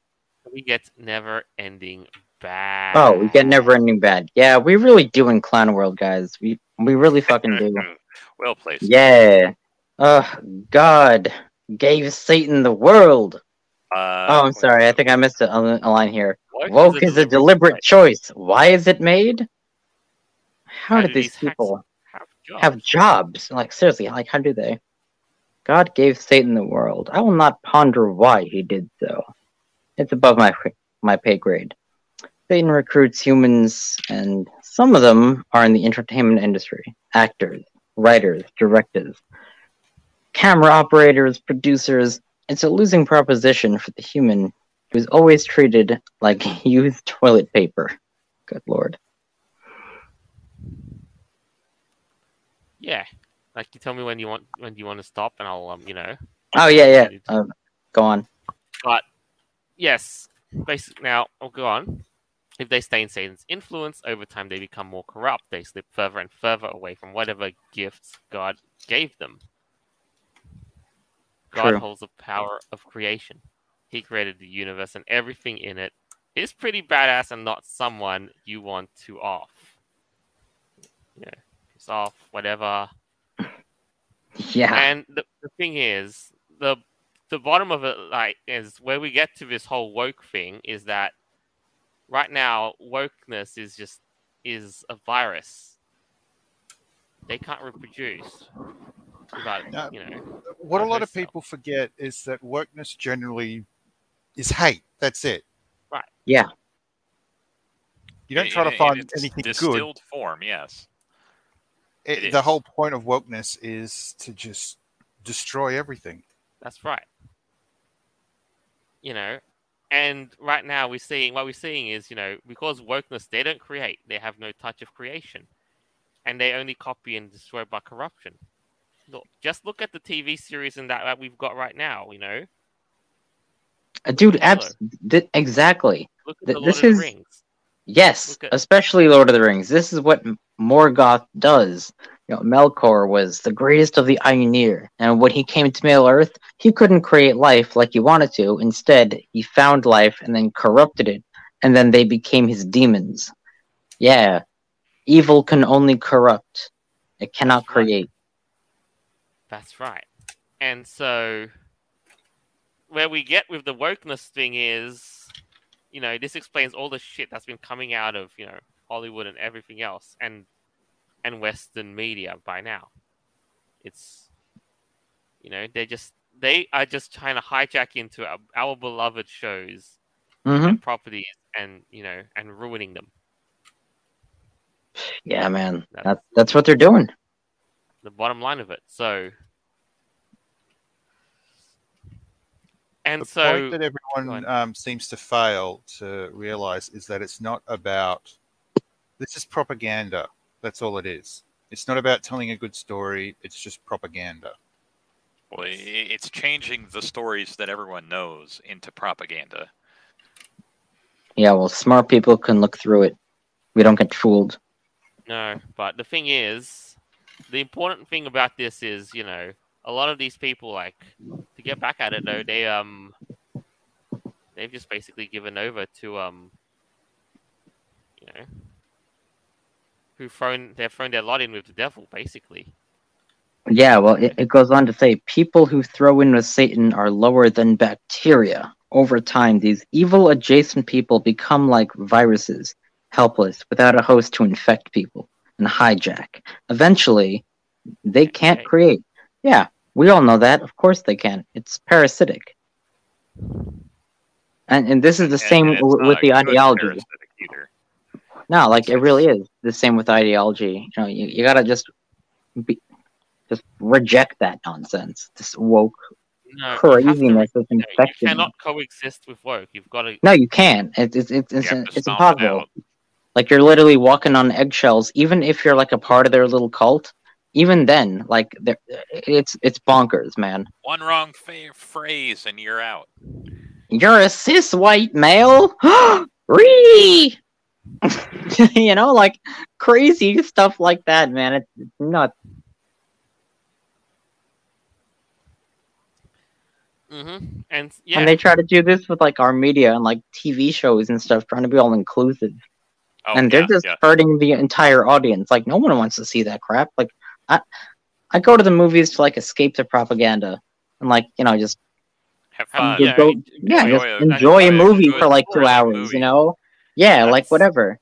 We get never-ending bad. oh, we get never ending bad. Yeah, we really do in clown world, guys. We we really fucking do. [LAUGHS] well placed. Yeah. Uh God gave Satan the world. Uh, Oh, I'm sorry. I think I missed a, a line here. Woke Woke is a deliberate choice. Why is it made? How, How do these people have jobs. have jobs? Like seriously, like how do they? God gave Satan the world. I will not ponder why he did so. It's above my my pay grade. Satan recruits humans, and some of them are in the entertainment industry: actors, writers, directors, camera operators, producers. It's a losing proposition for the human who's always treated like [LAUGHS] used toilet paper. Good lord. Yeah, like you tell me when you want when you want to stop, and I'll um you know Oh yeah, yeah. Uh, go on. But yes, basic. Now I'll go on. If they stay in Satan's influence, over time they become more corrupt. They slip further and further away from whatever gifts God gave them. God True. holds the power of creation. He created the universe and everything in it. He's pretty badass and not someone you want to off. Yeah, piss off, whatever. Yeah. And the, the thing is, the the bottom of it, like, is where we get to this whole woke thing is that right now wokeness is just is a virus. They can't reproduce without, No. you know. What a lot of so. people forget is that wokeness generally is hate. That's it. Right. Yeah. You don't In- try to in- in find its anything good. distilled form. Yes. It, it the whole point of wokeness is to just destroy everything. That's right. You know, and right now we're seeing what we're seeing is, you know, because wokeness, they don't create, they have no touch of creation, and they only copy and destroy by corruption. Look, just look at the TV series and that, that we've got right now. You know, Uh, Dude, Hello. abs- th- exactly. look at Th- the Lord this of the is- Rings. Yes, especially Lord of the Rings. This is what Morgoth does. You know, Melkor was the greatest of the Ainur, and when he came to Middle Earth, he couldn't create life like he wanted to. Instead, he found life and then corrupted it, and then they became his demons. Yeah, evil can only corrupt; it cannot create. That's right. And so, where we get with the wokeness thing is, you know, this explains all the shit that's been coming out of, you know, Hollywood and everything else, and and Western media by now. It's, you know, they're just they are just trying to hijack into our, our beloved shows hmm and properties, and you know, and ruining them. Yeah, man, That's- that's that's what they're doing. the bottom line of it. So, and The so point that everyone um, seems to fail to realize is that it's not about This is propaganda. That's all it is. It's not about telling a good story. It's just propaganda. Well, it's changing the stories that everyone knows into propaganda. Yeah, well, smart people can look through it. We don't get fooled. No, but the thing is, the important thing about this is, you know, a lot of these people, like, to get back at it though, they um, they've just basically given over to um, you know, who thrown they've thrown their lot in with the devil, basically. Yeah, well, it, it goes on to say people who throw in with Satan are lower than bacteria. Over time, these evil adjacent people become like viruses, helpless, without a host to infect people and hijack. Eventually, they can't create. Yeah, we all know that. Of course they can. It's parasitic. And, and this is the And- same w- with the ideology. No, like it really is the same with ideology. You know, you, you gotta just be, just reject that nonsense. This woke No, you have to craziness that's You, know, you cannot coexist with woke. You've got to. No, you can't. It's it's it's You it's, it's stomp it impossible. Like you're literally walking on eggshells. Even if you're like a part of their little cult, even then, like it's it's bonkers, man. One wrong fa- phrase and you're out. You're a cis white male. [GASPS] Ree. [LAUGHS] you know, like crazy stuff like that, man. It's, it's nuts. hmm And yeah, And they try to do this with like our media and like TV shows and stuff, trying to be all inclusive. Oh, and they're yeah, just yeah. hurting the entire audience. Like no one wants to see that crap. Like I, I go to the movies to like escape the propaganda and like you know just Have Um, fun. just yeah, go, yeah, enjoy just a- enjoy a enjoy a movie good for like two hours. movie. You know, yeah, like whatever.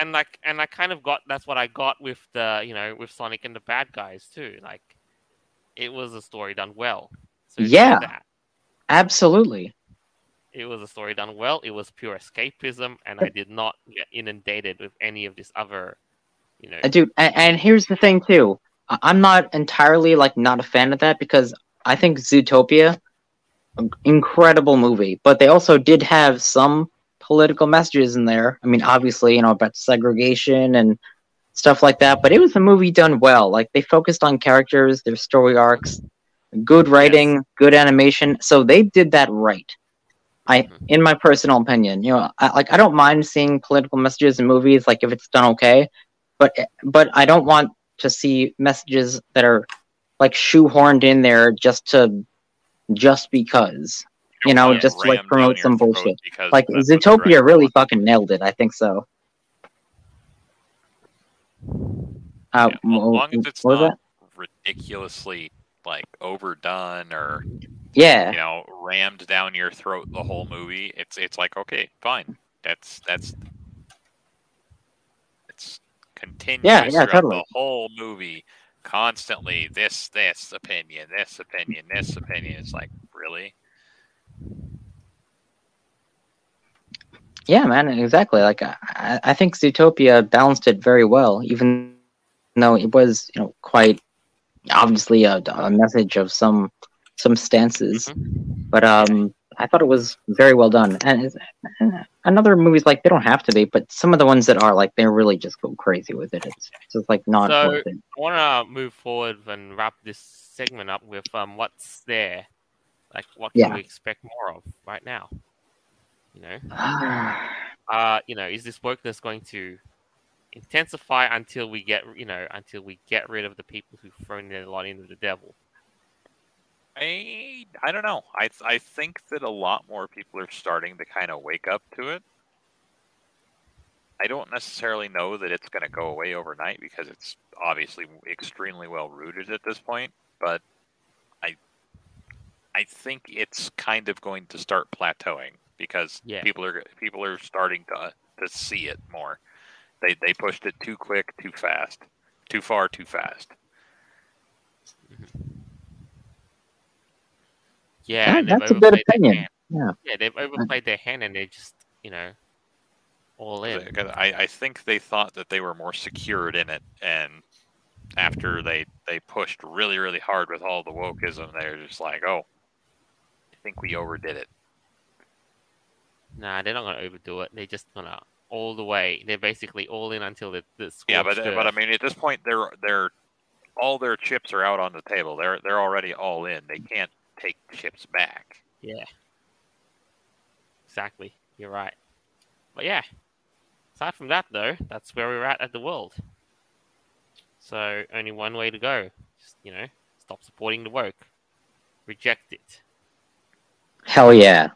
and like and I kind of got that's what I got with the you know with Sonic and the bad guys too. Like it was a story done well. So Yeah. that. Absolutely. It was a story done well. It was pure escapism, and I did not get inundated with any of this other, you know. Uh, dude and, and here's the thing too I- i'm not entirely like not a fan of that because i think zootopia an incredible movie but they also did have some political messages in there. I mean obviously you know about segregation and stuff like that but it was a movie done well. Like they focused on characters their story arcs good writing good animation so they did that right. I, Mhm. in my personal opinion, you know, I, like I don't mind seeing political messages in movies, like if it's done okay but but I don't want to see messages that are like shoehorned in there just to just because. you know, it just to, like, promote some bullshit. Like that's what the Zootopia really fucking nailed it. I think so. Uh, Yeah, as wh- long as it's not ridiculously like overdone or? Yeah, you know rammed down your throat the whole movie, it's it's like okay, fine. That's that's it's continuous yeah, throughout totally. the whole movie. Constantly, this this opinion, this opinion, this opinion. It's like really. yeah, man, exactly. Like I, I think Zootopia balanced it very well, even though it was you know quite obviously a, a message of some some stances. Mhm. but um i thought it was very well done and and another movies like they don't have to be but some of the ones that are like they really just go crazy with it it's just like not So- worth it I want to move forward and wrap this segment up with um what's there, like what can Yeah. we expect more of right now? You know, [SIGHS] uh, you know, is this work that's going to intensify until we get, you know, until we get rid of the people who've thrown their lot into the devil? I I don't know. I I think that a lot more people are starting to kind of wake up to it. I don't necessarily know that it's going to go away overnight because it's obviously extremely well rooted at this point, but I I think it's kind of going to start plateauing because Yeah. people are people are starting to to see it more. They they pushed it too quick, too fast, too far, too fast. Yeah, Yeah, and that's a good opinion. Yeah. yeah, they've overplayed their hand and they're just, you know, all in. I, I think they thought that they were more secured in it, and after they they pushed really really hard with all the wokeism, they're just like, oh, I think we overdid it. Nah, they're not gonna overdo it. They're just gonna all the way. They're basically all in until the, the Yeah, but scorched but I mean, at this point, they're they're all their chips are out on the table. They're they're already all in. They can't take ships back. Yeah. Exactly. You're right. But yeah. Aside from that, though, that's where we're at at the world. So only one way to go. Just, you know, stop supporting the woke. Reject it. Hell yeah.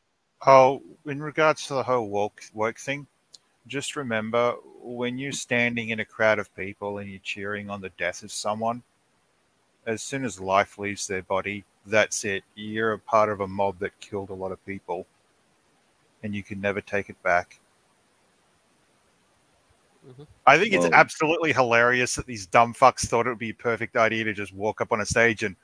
Oh, in regards to the whole woke woke thing, just remember when you're standing in a crowd of people and you're cheering on the death of someone, as soon as life leaves their body, that's it. You're a part of a mob that killed a lot of people, and you can never take it back. Mhm. I think it's Well- absolutely hilarious that these dumb fucks thought it would be a perfect idea to just walk up on a stage and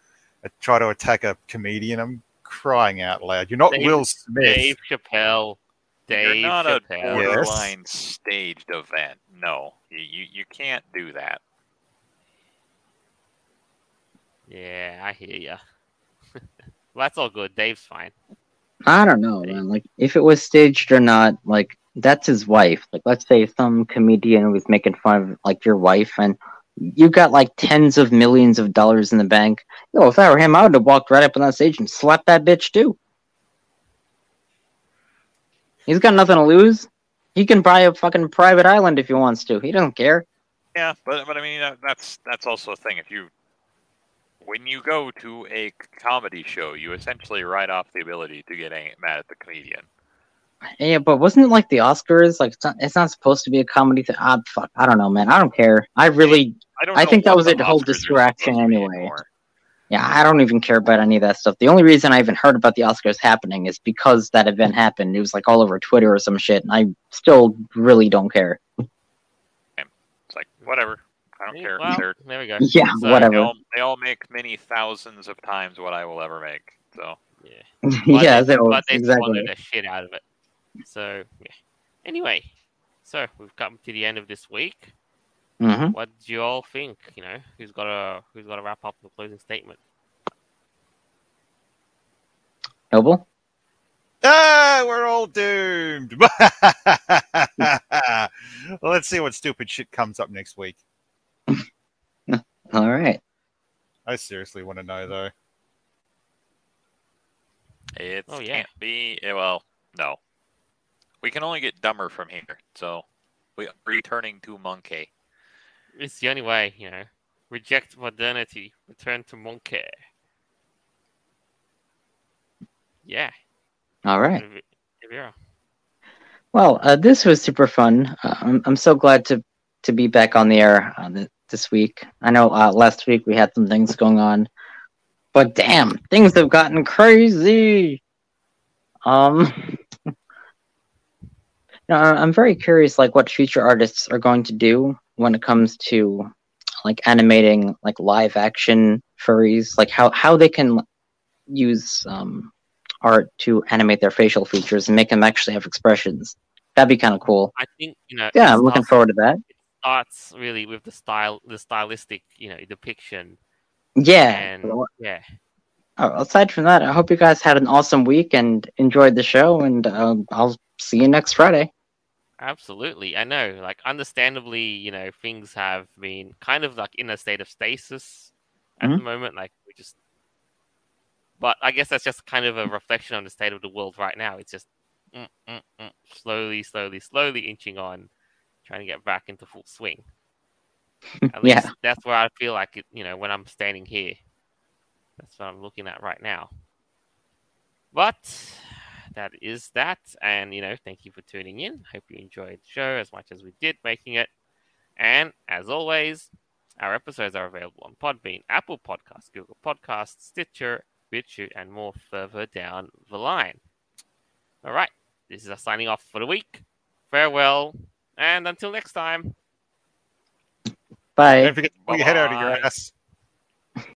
uh, try to attack a comedian. I'm crying out loud. You're not Dave- Will Smith. Dave Chappelle. Dave You're not a Chappelle. Yeah. borderline staged event. No, you, you you can't do that. Yeah, I hear ya. Well, that's all good. Dave's fine. I don't know, man. Like, if it was staged or not, like, that's his wife. Like, let's say some comedian was making fun of, like, your wife, and you got, like, tens of millions of dollars in the bank. Yo, if I were him, I would have walked right up on that stage and slapped that bitch, too. He's got nothing to lose. He can buy a fucking private island if he wants to. He doesn't care. Yeah, but but I mean that, that's that's also a thing. If you when you go to a comedy show, you essentially write off the ability to get mad at the comedian. Yeah, but wasn't it like the Oscars? Like, it's not, it's not supposed to be a comedy thing. Ah, fuck. I don't know, man. I don't care. I really I don't. I think that was a whole Oscars distraction supposed to be anyway. Yeah, I don't even care about any of that stuff. The only reason I even heard about the Oscars happening is because that event happened. It was like all over Twitter or some shit, and I still really don't care. It's like whatever. I don't care. Well, They're, there we go. Yeah, So, they whatever. all they all make many thousands of times what I will ever make. So Yeah. [LAUGHS] yeah, they, that but they exactly. swallowed the shit out of it. So yeah. Anyway, so we've come to the end of this week. hmm What do you all think? You know, who's got to who's got to wrap up the closing statement? Noble. Ah, we're all doomed. [LAUGHS] Let's see what stupid shit comes up next week. All right. I seriously want to know though. it Oh, yeah. can't be. eh, Well, no. We can only get dumber from here. So we are returning to monkey. It's the only way. You know, reject modernity, return to monkey. Yeah. All right. Riv- Rivera. Well, uh, this was super fun. Uh, I'm I'm so glad to to be back on the air uh, th- this week. I know uh, last week we had some things going on, but damn, things have gotten crazy. Um, [LAUGHS] you know, I- I'm very curious, like what future artists are going to do when it comes to like animating like live action furries, like how how they can use um art to animate their facial features and make them actually have expressions. That'd be kind of cool. I think you know. Yeah, I'm looking forward to that. Starts really with the style, the stylistic, you know, depiction, Yeah. and yeah. Oh, aside from that, I hope you guys had an awesome week and enjoyed the show. And um, I'll see you next Friday. Absolutely, I know. Like, understandably, you know, things have been kind of like in a state of stasis at the moment. Like, we just, but I guess that's just kind of a reflection on the state of the world right now. It's just mm, mm, mm, slowly, slowly, slowly inching on, trying to get back into full swing. [LAUGHS] At Yeah. least that's where I feel like it. You know, when I'm standing here, that's what I'm looking at right now. But that is that. And, you know, thank you for tuning in. Hope you enjoyed the show as much as we did making it. And as always, our episodes are available on Podbean, Apple Podcasts, Google Podcasts, Stitcher, BitChute, and more further down the line. All right, this is us signing off for the week. Farewell, and until next time. Bye. Don't forget to pull your head out of your ass.